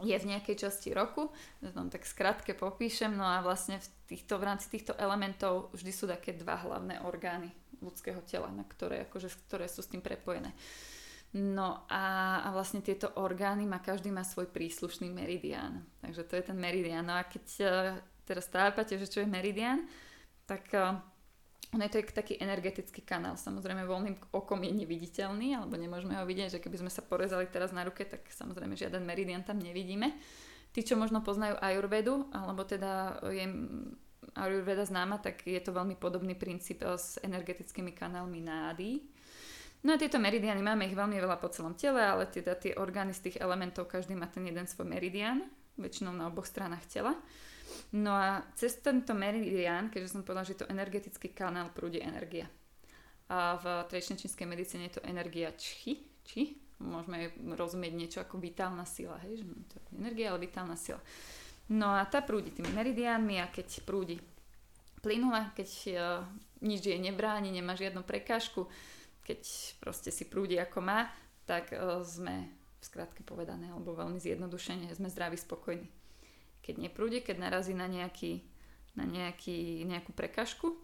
je v nejakej časti roku, tam tak skrátke popíšem, no a vlastne v, týchto, v rámci týchto elementov vždy sú také dva hlavné orgány ľudského tela, na ktoré, akože, ktoré sú s tým prepojené. No a, a vlastne tieto orgány má, každý má svoj príslušný meridián. Takže to je ten meridián. No a keď uh, teraz tápate, že čo je meridián, tak uh, ono je to taký energetický kanál. Samozrejme voľným okom je neviditeľný, alebo nemôžeme ho vidieť, že keby sme sa porezali teraz na ruke, tak samozrejme žiaden meridian tam nevidíme. Tí, čo možno poznajú ajurvedu, alebo teda je ajurveda známa, tak je to veľmi podobný princíp s energetickými kanálmi nády. No a tieto meridiany máme ich veľmi veľa po celom tele, ale teda tie orgány z tých elementov, každý má ten jeden svoj meridian, väčšinou na oboch stranách tela. No a cez tento meridian, keďže som povedala, že je to energetický kanál, prúdi energia. A v tradičnej čínskej medicíne je to energia čchi, či, môžeme rozumieť niečo ako vitálna sila, hej, že to je energia, ale vitálna sila. No a tá prúdi tými meridiánmi a keď prúdi plynule, keď uh, nič jej nebráni, nemá žiadnu prekážku, keď proste si prúdi ako má, tak uh, sme, v skratke povedané, alebo veľmi zjednodušene, sme zdraví, spokojní keď neprúde, keď narazí na, nejaký, na nejaký, nejakú prekažku,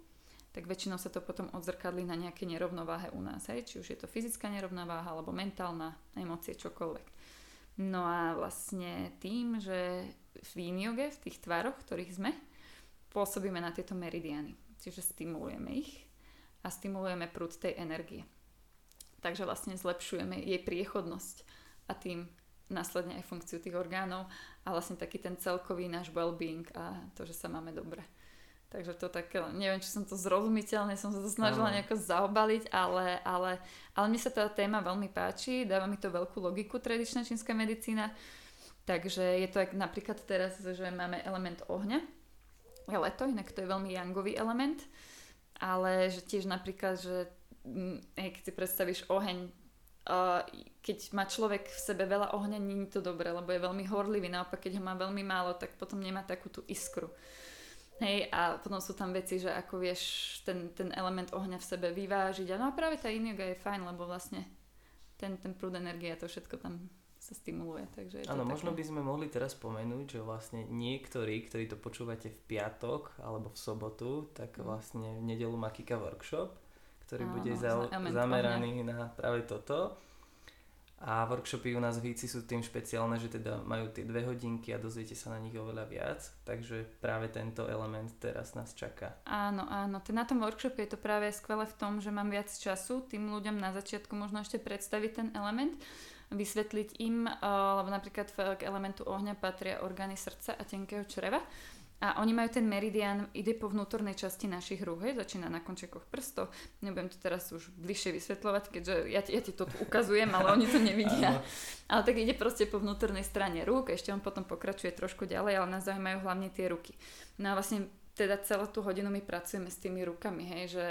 tak väčšinou sa to potom odzrkadlí na nejaké nerovnováhe u nás. Hej? Či už je to fyzická nerovnováha, alebo mentálna, emócie, čokoľvek. No a vlastne tým, že v yin v tých tvároch, ktorých sme, pôsobíme na tieto meridiany. Čiže stimulujeme ich a stimulujeme prúd tej energie. Takže vlastne zlepšujeme jej priechodnosť a tým následne aj funkciu tých orgánov a vlastne taký ten celkový náš well-being a to, že sa máme dobre. Takže to tak, neviem, či som to zrozumiteľne, som sa to snažila ano. nejako zaobaliť, ale, ale, ale mne sa tá téma veľmi páči, dáva mi to veľkú logiku tradičná čínska medicína. Takže je to aj napríklad teraz, že máme element ohňa, je leto, inak to je veľmi yangový element, ale že tiež napríklad, že mm, hej, keď si predstavíš oheň Uh, keď má človek v sebe veľa ohňa, nie je to dobré, lebo je veľmi horlivý. Naopak, keď ho má veľmi málo, tak potom nemá takú tú iskru. Hej, a potom sú tam veci, že ako vieš ten, ten element ohňa v sebe vyvážiť. A no a práve tá yoga je fajn, lebo vlastne ten, ten prúd energie a to všetko tam sa stimuluje. Takže Áno, možno by sme mohli teraz spomenúť, že vlastne niektorí, ktorí to počúvate v piatok alebo v sobotu, tak mhm. vlastne v nedelu má Kika workshop ktorý Áno, bude za, zameraný na práve toto. A workshopy u nás v Híci sú tým špeciálne, že teda majú tie dve hodinky a dozviete sa na nich oveľa viac. Takže práve tento element teraz nás čaká. Áno, áno. Na tom workshope je to práve skvelé v tom, že mám viac času tým ľuďom na začiatku možno ešte predstaviť ten element, vysvetliť im, eh, lebo napríklad k elementu ohňa patria orgány srdca a tenkého čreva a oni majú ten meridian, ide po vnútornej časti našich rúk, hej, začína na končekoch prstov. Nebudem to teraz už bližšie vysvetľovať, keďže ja, ja ti to tu ukazujem, ale oni to nevidia. ale tak ide proste po vnútornej strane rúk, ešte on potom pokračuje trošku ďalej, ale nás zaujímajú hlavne tie ruky. No a vlastne teda celú tú hodinu my pracujeme s tými rukami, hej, že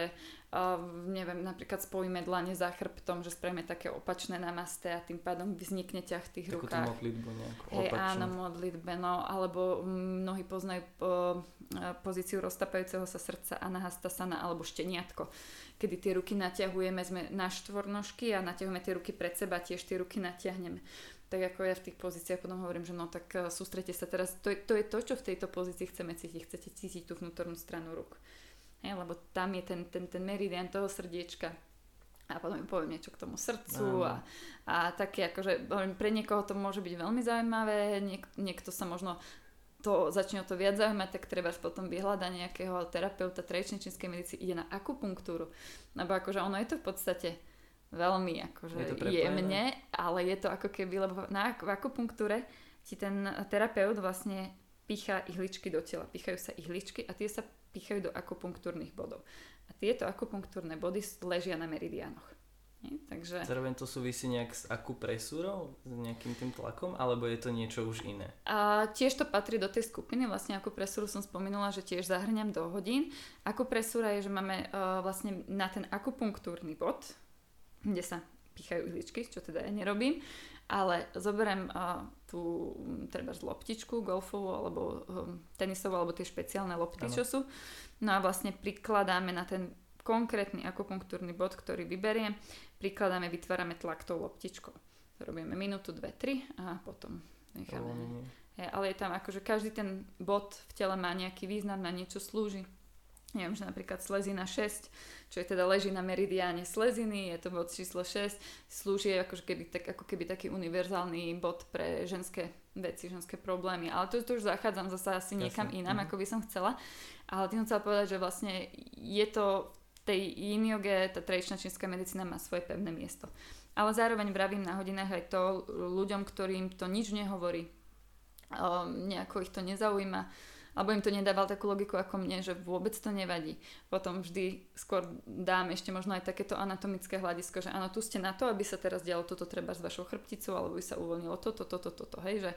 uh, neviem, napríklad spojíme dlane za chrbtom, že spravíme také opačné namaste a tým pádom vznikne ťah v tých Takú rukách. tú modlitbu nejakú Hej, áno, modlitbe, no, alebo mnohí poznajú po, pozíciu roztapajúceho sa srdca anahastasana alebo šteniatko, kedy tie ruky natiahujeme, sme na štvornožky a natiahujeme tie ruky pred seba, tiež tie ruky natiahneme tak ako ja v tých pozíciách potom hovorím, že no tak uh, sústrete sa teraz, to je, to je to, čo v tejto pozícii chceme cítiť, chcete cítiť tú vnútornú stranu rúk. Hej, lebo tam je ten, ten, ten meridian toho srdiečka a potom im poviem niečo k tomu srdcu a, a také akože pre niekoho to môže byť veľmi zaujímavé, niek, niekto sa možno to začne o to viac zaujímať, tak treba potom vyhľadať nejakého terapeuta tradičnej čínskej medicíny, ide na akupunktúru. Lebo akože ono je to v podstate veľmi akože je to jemne, ale je to ako keby, lebo na, v akupunktúre ti ten terapeut vlastne pícha ihličky do tela. Píchajú sa ihličky a tie sa píchajú do akupunktúrnych bodov. A tieto akupunktúrne body ležia na meridiánoch. Nie? Takže... Zároveň to súvisí nejak s akupresúrou, s nejakým tým tlakom, alebo je to niečo už iné? A tiež to patrí do tej skupiny, vlastne akupresúru som spomínala, že tiež zahrňam do hodín. Akupresúra je, že máme uh, vlastne na ten akupunktúrny bod, kde sa pichajú ihličky, čo teda ja nerobím, ale zoberiem uh, tú treba loptičku golfovú alebo um, tenisovú alebo tie špeciálne lopty, ano. čo sú. No a vlastne prikladáme na ten konkrétny akupunktúrny bod, ktorý vyberiem, prikladáme, vytvárame tlak tou loptičkou. Robíme minútu, dve, tri a potom necháme. Je, ale je tam akože každý ten bod v tele má nejaký význam, na niečo slúži. Neviem, že napríklad slezina 6, čo je teda leží na meridiáne sleziny, je to bod číslo 6, slúži akože keby, tak, ako keby taký univerzálny bod pre ženské veci, ženské problémy. Ale to, to už zachádzam zase asi niekam Jasne. inám, mm-hmm. ako by som chcela. Ale tým chcela povedať, že vlastne je to tej yin yoge, tá tradičná čínska medicína má svoje pevné miesto. Ale zároveň vravím na hodinách aj to ľuďom, ktorým to nič nehovorí, um, nejako ich to nezaujíma, alebo im to nedával takú logiku ako mne, že vôbec to nevadí. Potom vždy skôr dám ešte možno aj takéto anatomické hľadisko, že áno, tu ste na to, aby sa teraz dialo toto treba s vašou chrbticou, alebo by sa uvoľnilo toto, toto, toto, hej, že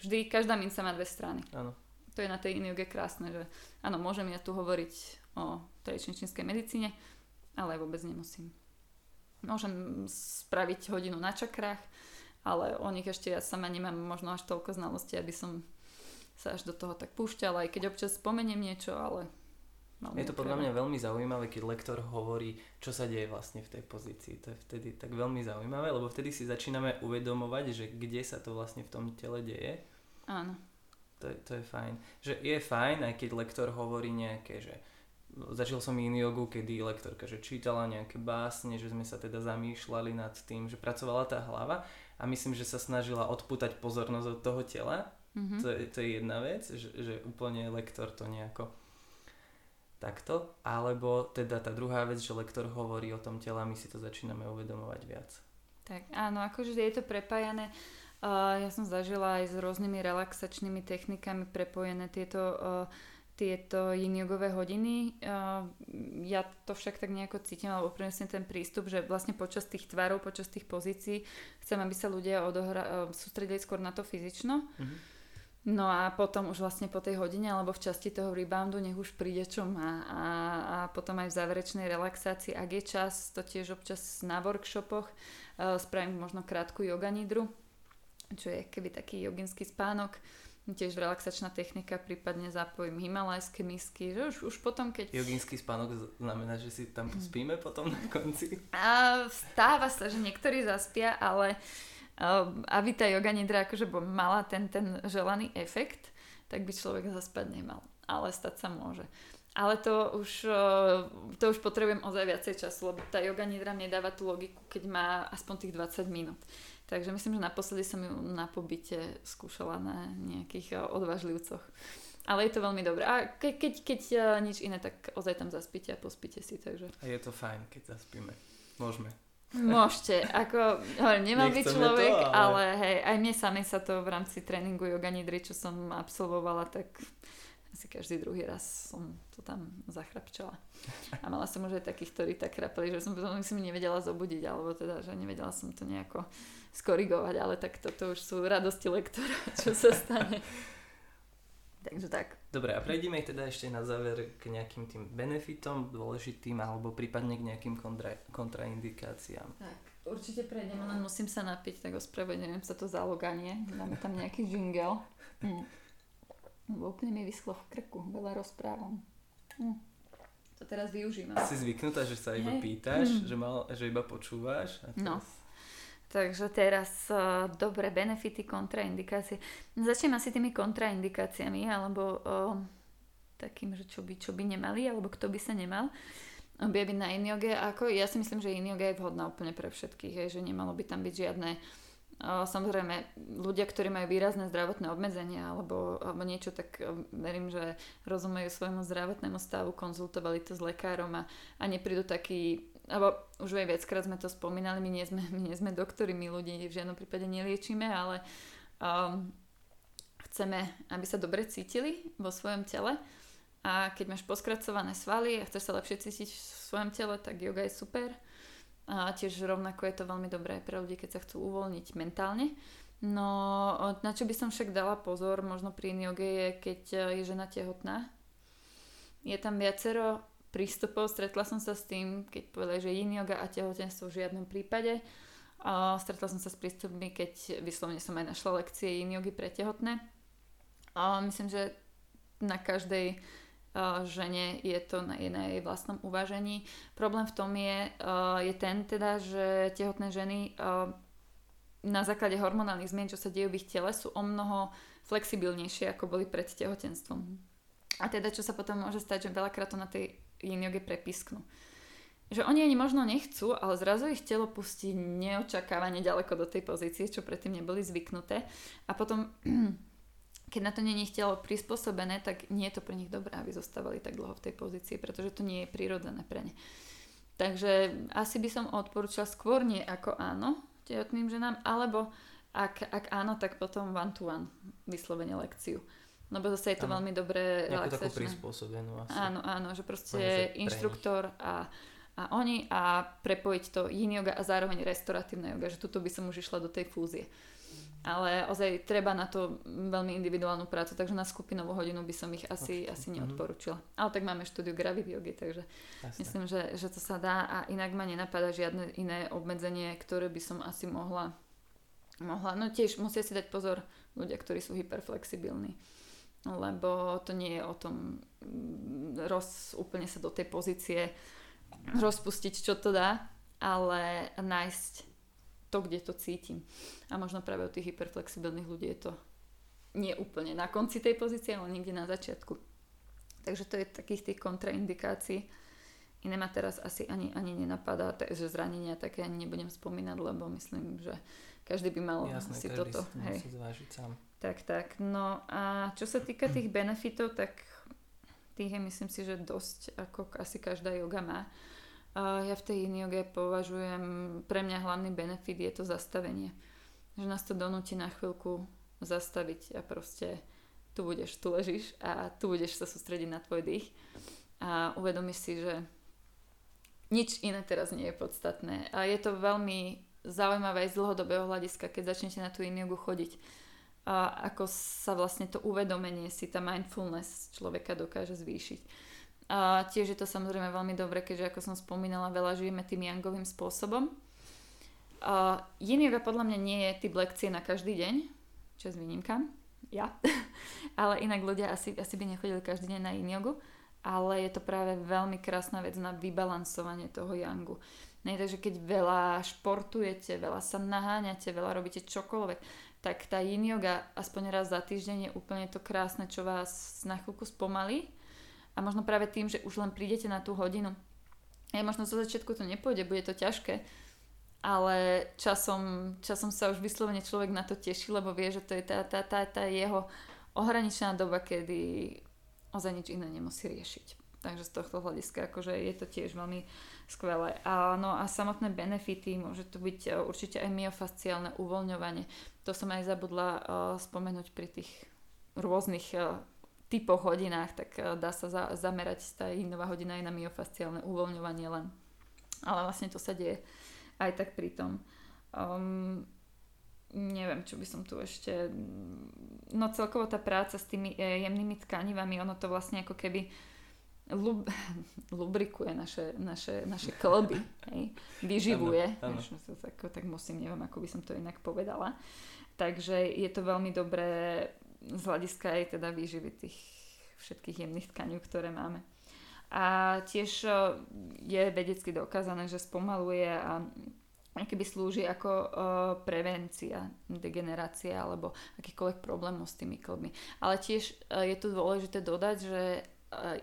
vždy každá minca má dve strany. Áno. To je na tej inej krásne, že áno, môžem ja tu hovoriť o tradičnej čínskej medicíne, ale vôbec nemusím. Môžem spraviť hodinu na čakrách, ale o nich ešte ja sama nemám možno až toľko znalosti, aby som sa až do toho tak púšťala, aj keď občas spomeniem niečo, ale... Je to podľa mňa veľmi zaujímavé, keď lektor hovorí, čo sa deje vlastne v tej pozícii. To je vtedy tak veľmi zaujímavé, lebo vtedy si začíname uvedomovať, že kde sa to vlastne v tom tele deje. Áno. To je, to je fajn. Že je fajn, aj keď lektor hovorí nejaké, že začal som in jogu, kedy lektorka že čítala nejaké básne, že sme sa teda zamýšľali nad tým, že pracovala tá hlava a myslím, že sa snažila odputať pozornosť od toho tela Mm-hmm. To, je, to je jedna vec, že, že úplne lektor to nejako takto, alebo teda tá druhá vec, že lektor hovorí o tom tela, my si to začíname uvedomovať viac. Tak áno, akože je to prepájané. Uh, ja som zažila aj s rôznymi relaxačnými technikami prepojené tieto, uh, tieto yin-yogové hodiny. Ja to však tak nejako cítim, alebo prenesiem ten prístup, že vlastne počas tých tvarov, počas tých pozícií chcem, aby sa ľudia odohra- sústredili skôr na to fyzično. Mm-hmm No a potom už vlastne po tej hodine alebo v časti toho reboundu nech už príde čo má. A, a potom aj v záverečnej relaxácii, ak je čas, to tiež občas na workshopoch uh, spravím možno krátku yoga nidru, čo je keby taký joginský spánok, tiež relaxačná technika, prípadne zapojím himalajské misky, že už, už potom keď... Joginský spánok znamená, že si tam spíme potom na konci? A stáva sa, že niektorí zaspia, ale uh, Ehm, aby tá yoga nidra akože mala ten, ten želaný efekt, tak by človek zaspať nemal. Ale stať sa môže. Ale to už, ehm, to už potrebujem ozaj viacej času, lebo tá yoga nidra mne dáva tú logiku, keď má aspoň tých 20 minút. Takže myslím, že naposledy som ju na pobyte skúšala na nejakých ehm, odvážlivcoch. Ale je to veľmi dobré. A ke, keď, keď nič iné, tak ozaj tam zaspíte a pospíte si. Takže... A je to fajn, keď zaspíme. Môžeme. Môžete, ako, hovorím, nemal byť človek, to, ale... ale hej, aj mne sami sa to v rámci tréningu yoga nidry, čo som absolvovala, tak asi každý druhý raz som to tam zachrapčala. A mala som už aj takých, ktorí tak chrapeli, že som potom si nevedela zobudiť, alebo teda, že nevedela som to nejako skorigovať, ale tak toto už sú radosti lektora, čo sa stane. Takže tak. Dobre, a prejdeme teda ešte na záver k nejakým tým benefitom dôležitým alebo prípadne k nejakým kontra, kontraindikáciám. Tak, určite prejdeme, len musím sa napiť, tak ospravedlňujem sa to zaloganie. Dáme tam nejaký jingle. Hm. Lebo úplne mi vyschlo v krku, veľa rozprávam. Hm. To teraz využívam. Si zvyknutá, že sa iba pýtaš, mm. že, mal, že iba počúvaš? A teraz... No. Takže teraz uh, dobre, benefity, kontraindikácie. Začnem asi tými kontraindikáciami, alebo uh, takým, že čo by, čo by nemali, alebo kto by sa nemal objaviť na inioge. Ako, ja si myslím, že inioga je vhodná úplne pre všetkých, hej, že nemalo by tam byť žiadne Samozrejme, ľudia, ktorí majú výrazné zdravotné obmedzenia alebo, alebo niečo, tak verím, že rozumejú svojmu zdravotnému stavu, konzultovali to s lekárom a, a neprídu taký, alebo už aj viackrát sme to spomínali, my nie sme, my nie sme doktori, my ľudí v žiadnom prípade neliečíme, ale um, chceme, aby sa dobre cítili vo svojom tele a keď máš poskracované svaly a chceš sa lepšie cítiť v svojom tele, tak yoga je super a tiež rovnako je to veľmi dobré pre ľudí, keď sa chcú uvoľniť mentálne. No, na čo by som však dala pozor, možno pri yoge je, keď je žena tehotná. Je tam viacero prístupov, stretla som sa s tým, keď povedali, že yin yoga a tehotenstvo v žiadnom prípade. A stretla som sa s prístupmi, keď vyslovne som aj našla lekcie yin yogy pre tehotné. A myslím, že na každej žene je to na, je na jej vlastnom uvažení. Problém v tom je, je ten teda, že tehotné ženy na základe hormonálnych zmien, čo sa dejú v ich tele, sú o mnoho flexibilnejšie, ako boli pred tehotenstvom. A teda, čo sa potom môže stať, že veľakrát to na tej yin joge prepisknú. Že oni ani možno nechcú, ale zrazu ich telo pustí neočakávane ďaleko do tej pozície, čo predtým neboli zvyknuté. A potom keď na to nie je telo prispôsobené, tak nie je to pre nich dobré, aby zostávali tak dlho v tej pozícii, pretože to nie je prirodzené pre ne. Takže asi by som odporúčala skôr nie ako áno tehotným ženám, alebo ak, ak áno, tak potom one to one vyslovene lekciu. No bo zase je to áno. veľmi dobré relaxačné. takú prispôsobenú asi. Áno, áno, že proste inštruktor a, a oni a prepojiť to yin yoga a zároveň restoratívna yoga, že tuto by som už išla do tej fúzie ale ozaj treba na to veľmi individuálnu prácu, takže na skupinovú hodinu by som ich asi, Určite. asi mhm. neodporúčila. Ale tak máme štúdiu Gravid Yogi, takže Jasne. myslím, že, že to sa dá a inak ma nenapadá žiadne iné obmedzenie, ktoré by som asi mohla mohla. No tiež musia si dať pozor ľudia, ktorí sú hyperflexibilní lebo to nie je o tom mm, roz, úplne sa do tej pozície rozpustiť, čo to dá, ale nájsť to, kde to cítim. A možno práve u tých hyperflexibilných ľudí je to nie úplne na konci tej pozície, ale niekde na začiatku. Takže to je takých tých kontraindikácií. Iné ma teraz asi ani, ani nenapadá, že zranenia také ani nebudem spomínať, lebo myslím, že každý by mal Jasné, si toto. Hej. zvážiť sám. Tak, tak. No a čo sa týka tých benefitov, tak tých je myslím si, že dosť, ako asi každá yoga má. Ja v tej yin yoge považujem, pre mňa hlavný benefit je to zastavenie. Že nás to donúti na chvíľku zastaviť a proste tu budeš, tu ležíš a tu budeš sa sústrediť na tvoj dých a uvedomíš si, že nič iné teraz nie je podstatné. A je to veľmi zaujímavé aj z dlhodobého hľadiska, keď začnete na tú yin chodiť. A ako sa vlastne to uvedomenie si, tá mindfulness človeka dokáže zvýšiť. A tiež je to samozrejme veľmi dobre, keďže ako som spomínala, veľa žijeme tým yangovým spôsobom. A yin yoga podľa mňa nie je typ lekcie na každý deň, čo s výnimkám, ja. ale inak ľudia asi, asi by nechodili každý deň na yin yogu, ale je to práve veľmi krásna vec na vybalansovanie toho yangu. Ne, takže keď veľa športujete, veľa sa naháňate, veľa robíte čokoľvek, tak tá yin yoga aspoň raz za týždeň je úplne to krásne, čo vás na chvíľku spomalí a možno práve tým, že už len prídete na tú hodinu. Ja možno zo začiatku to nepôjde, bude to ťažké, ale časom, časom sa už vyslovene človek na to teší, lebo vie, že to je tá, tá, tá, tá jeho ohraničená doba, kedy ozaj nič iné nemusí riešiť. Takže z tohto hľadiska akože je to tiež veľmi skvelé. A, no a samotné benefity, môže to byť uh, určite aj myofasciálne uvoľňovanie. To som aj zabudla uh, spomenúť pri tých rôznych uh, typoch hodinách, tak eh, dá sa za, zamerať tá inová hodina aj na myofasciálne uvoľňovanie len. Ale vlastne to sa deje aj tak pri tom. Um, neviem, čo by som tu ešte... No celkovo tá práca s tými jemnými tkanivami, ono to vlastne ako keby lub, lubrikuje naše, naše, naše klby, hej? vyživuje. Ano, ano. Tak, tak musím, neviem, ako by som to inak povedala. Takže je to veľmi dobré z hľadiska aj teda výživy tých všetkých jemných tkaní, ktoré máme. A tiež e, je vedecky dokázané, že spomaluje a keby slúži ako uh, prevencia degenerácie alebo akýchkoľvek problémov s tými klbmi. Ale tiež uh, je tu dôležité dodať, že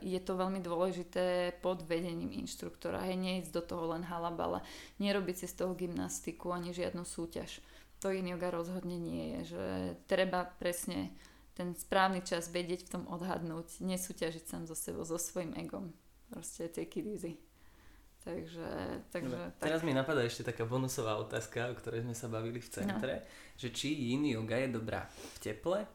je to veľmi dôležité pod vedením inštruktora. Hej, neísť do toho len halabala, nerobiť si z toho gymnastiku ani žiadnu súťaž. To in yoga rozhodne nie je, že treba presne ten správny čas vedieť v tom odhadnúť, nesúťažiť sám so sebou, so svojím egom. Proste take it easy. Takže, takže Dobre, tak. Teraz mi napadá ešte taká bonusová otázka, o ktorej sme sa bavili v centre, no. že či yin yoga je dobrá v teple,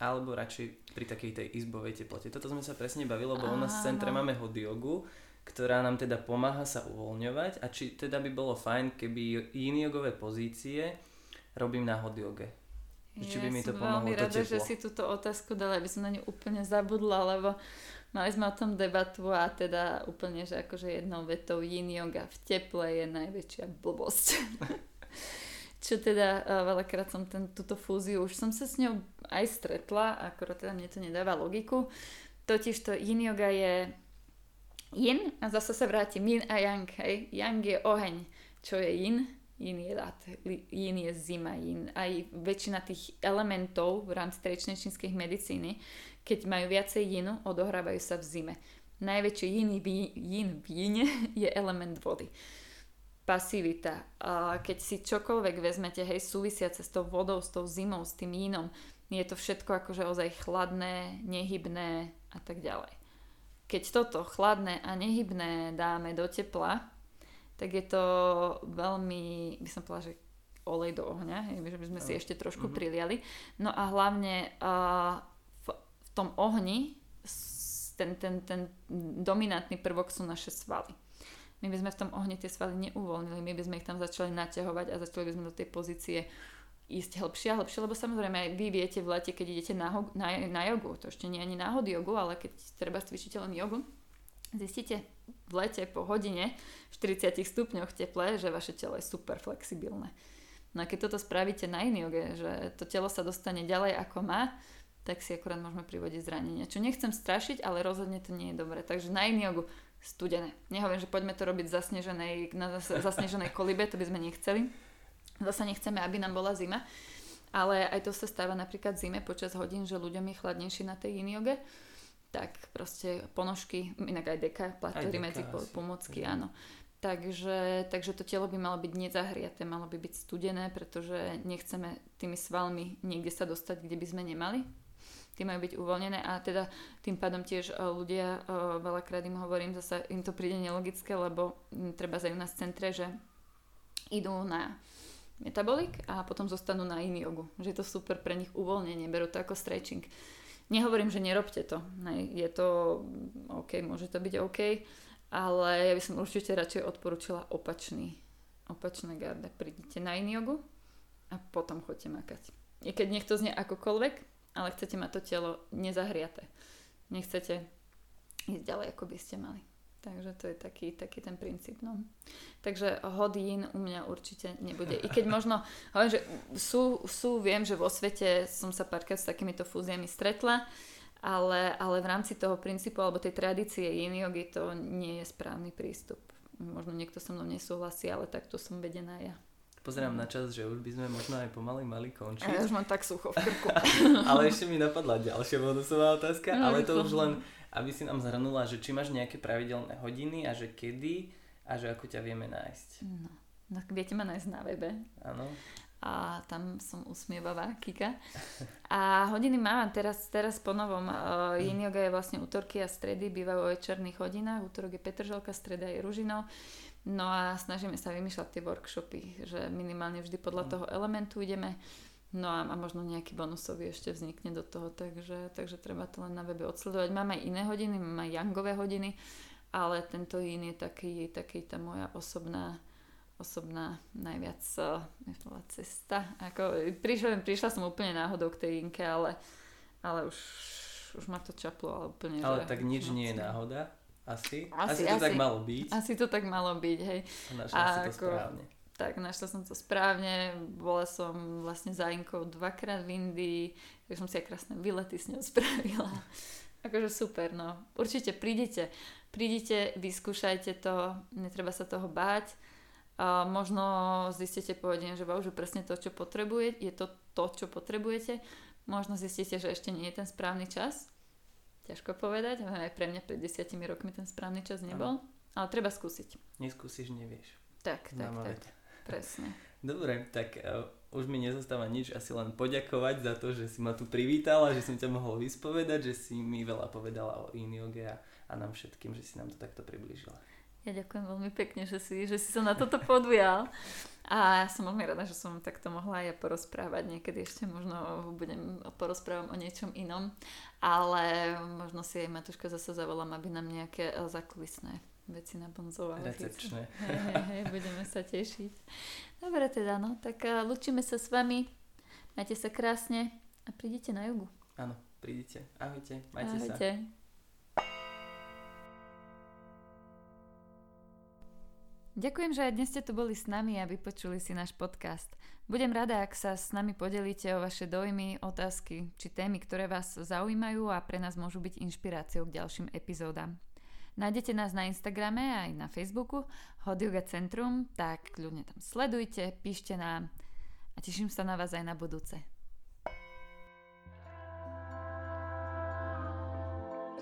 alebo radšej pri takej tej izbovej teplote. Toto sme sa presne bavili, lebo u nás v centre máme hot yogu, ktorá nám teda pomáha sa uvoľňovať a či teda by bolo fajn, keby yin yogové pozície robím na hot yoge. Či by ja mi to pomohlo veľmi rada, že si túto otázku dala, aby som na ňu úplne zabudla, lebo Mali sme o tom debatu a teda úplne, že akože jednou vetou yin yoga v teple je najväčšia blbosť. Čo teda uh, veľakrát som ten, túto fúziu, už som sa s ňou aj stretla, akorát teda mne to nedáva logiku. Totiž to yin yoga je yin a zase sa vrátim yin a yang, hej. Yang je oheň, čo je yin, yin je rad, yin je zima, yin. Aj väčšina tých elementov v rámci tradičnej čínskej medicíny keď majú viacej jinu, odohrávajú sa v zime. Najväčší yin, yin v jine je element vody. Pasivita. A keď si čokoľvek vezmete, hej, súvisiace s tou vodou, s tou zimou, s tým jinom, je to všetko akože ozaj chladné, nehybné a tak ďalej. Keď toto chladné a nehybné dáme do tepla, tak je to veľmi, by som povedala, že olej do ohňa, hej, že by sme si ešte trošku mm-hmm. priliali. No a hlavne uh, v tom ohni ten, ten, ten dominantný prvok sú naše svaly. My by sme v tom ohni tie svaly neuvoľnili, my by sme ich tam začali naťahovať a začali by sme do tej pozície ísť hĺbšie a hĺbšie, lebo samozrejme aj vy viete v lete, keď idete na, na, na jogu, to ešte nie je ani náhod jogu, ale keď treba cvičíte len jogu, zistíte v lete po hodine v 40 stupňoch teple, že vaše telo je super flexibilné. No a keď toto spravíte na iný joge, že to telo sa dostane ďalej ako má, tak si akurát môžeme privodiť zranenia. Čo nechcem strašiť, ale rozhodne to nie je dobré. Takže na jogu studené. Nehovorím, že poďme to robiť zasneženej, na zasneženej kolibe, to by sme nechceli. Zase nechceme, aby nám bola zima. Ale aj to sa stáva napríklad zime počas hodín, že ľuďom je chladnejšie na tej yin joge. Tak proste ponožky, inak aj deka, platí medzi pomocky, áno. Takže, takže to telo by malo byť nezahriaté, malo by byť studené, pretože nechceme tými svalmi niekde sa dostať, kde by sme nemali tie majú byť uvoľnené a teda tým pádom tiež uh, ľudia, uh, veľakrát im hovorím, zase im to príde nelogické, lebo treba zajú nás centre, že idú na metabolik a potom zostanú na iný jogu. Že je to super pre nich uvoľnenie, berú to ako stretching. Nehovorím, že nerobte to. Ne, je to OK, môže to byť OK, ale ja by som určite radšej odporúčila opačný, opačné garde. Prídite na iný jogu a potom choďte makať. I keď nech to znie akokoľvek, ale chcete mať to telo nezahriate. Nechcete ísť ďalej, ako by ste mali. Takže to je taký, taký ten princíp. No. Takže hodín u mňa určite nebude. I keď možno, hovorím, že sú, sú, viem, že vo svete som sa párkrát s takýmito fúziami stretla, ale, ale v rámci toho princípu alebo tej tradície yin yogi to nie je správny prístup. Možno niekto so mnou nesúhlasí, ale takto som vedená ja. Pozerám na čas, že už by sme možno aj pomaly mali končiť. Ja už mám tak sucho v krku. ale ešte mi napadla ďalšia bonusová otázka, no, ale to už len, aby si nám zhrnula, že či máš nejaké pravidelné hodiny a že kedy a že ako ťa vieme nájsť. No, no viete ma nájsť na webe. Áno. A tam som usmievavá, Kika. A hodiny mám teraz, teraz po novom. Uh, yin yoga je vlastne útorky a stredy, bývajú o večerných hodinách. Útorok je Petržalka, streda je Ružinov. No a snažíme sa vymýšľať tie workshopy, že minimálne vždy podľa toho elementu ideme. No a, a možno nejaký bonusový ešte vznikne do toho, takže, takže treba to len na webe odsledovať. Mám aj iné hodiny, mám aj Youngové hodiny, ale tento in je taký, taký tá moja osobná osobná najviac uh, cesta. Ako, prišla, prišla som úplne náhodou k tej Inke, ale, ale už, už ma to čaplo, ale úplne. Ale že, tak nič nie je náhoda. Asi? Asi, asi to asi, tak malo byť. Asi to tak malo byť, hej. A našla si to ako, správne. Tak, našla som to správne. Bola som vlastne za Inkou dvakrát v Indii, tak som si aj krásne výlety s ňou spravila. akože super, no. Určite prídite. Prídite, vyskúšajte to, netreba sa toho báť a možno zistíte po hodine, že že presne to, čo potrebujete, je to to, čo potrebujete. Možno zistíte, že ešte nie je ten správny čas. Ťažko povedať, aj pre mňa pred desiatimi rokmi ten správny čas nebol. Ano. Ale treba skúsiť. Neskúsiš, nevieš. Tak, tak, tak. Presne. Dobre, tak uh, už mi nezostáva nič, asi len poďakovať za to, že si ma tu privítala, že som ťa mohol vyspovedať, že si mi veľa povedala o in a, a nám všetkým, že si nám to takto priblížila. Ja ďakujem veľmi pekne, že si, že si sa na toto podujal. A som veľmi rada, že som takto mohla aj ja porozprávať. Niekedy ešte možno budem porozprávam o niečom inom. Ale možno si aj Matuška zase zavolám, aby nám nejaké eh, zakulisné veci nabonzovala. Recepčné. Hej, hej, hej, budeme sa tešiť. Dobre teda, no, tak uh, lučíme sa s vami. Majte sa krásne a prídite na jugu. Áno, prídite. Ahojte, majte Ahojte. sa. Ďakujem, že aj dnes ste tu boli s nami a vypočuli si náš podcast. Budem rada, ak sa s nami podelíte o vaše dojmy, otázky či témy, ktoré vás zaujímajú a pre nás môžu byť inšpiráciou k ďalším epizódam. Nájdete nás na Instagrame aj na Facebooku Hot Yoga Centrum, tak ľudne tam sledujte, píšte nám a teším sa na vás aj na budúce.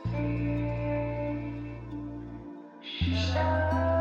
thank you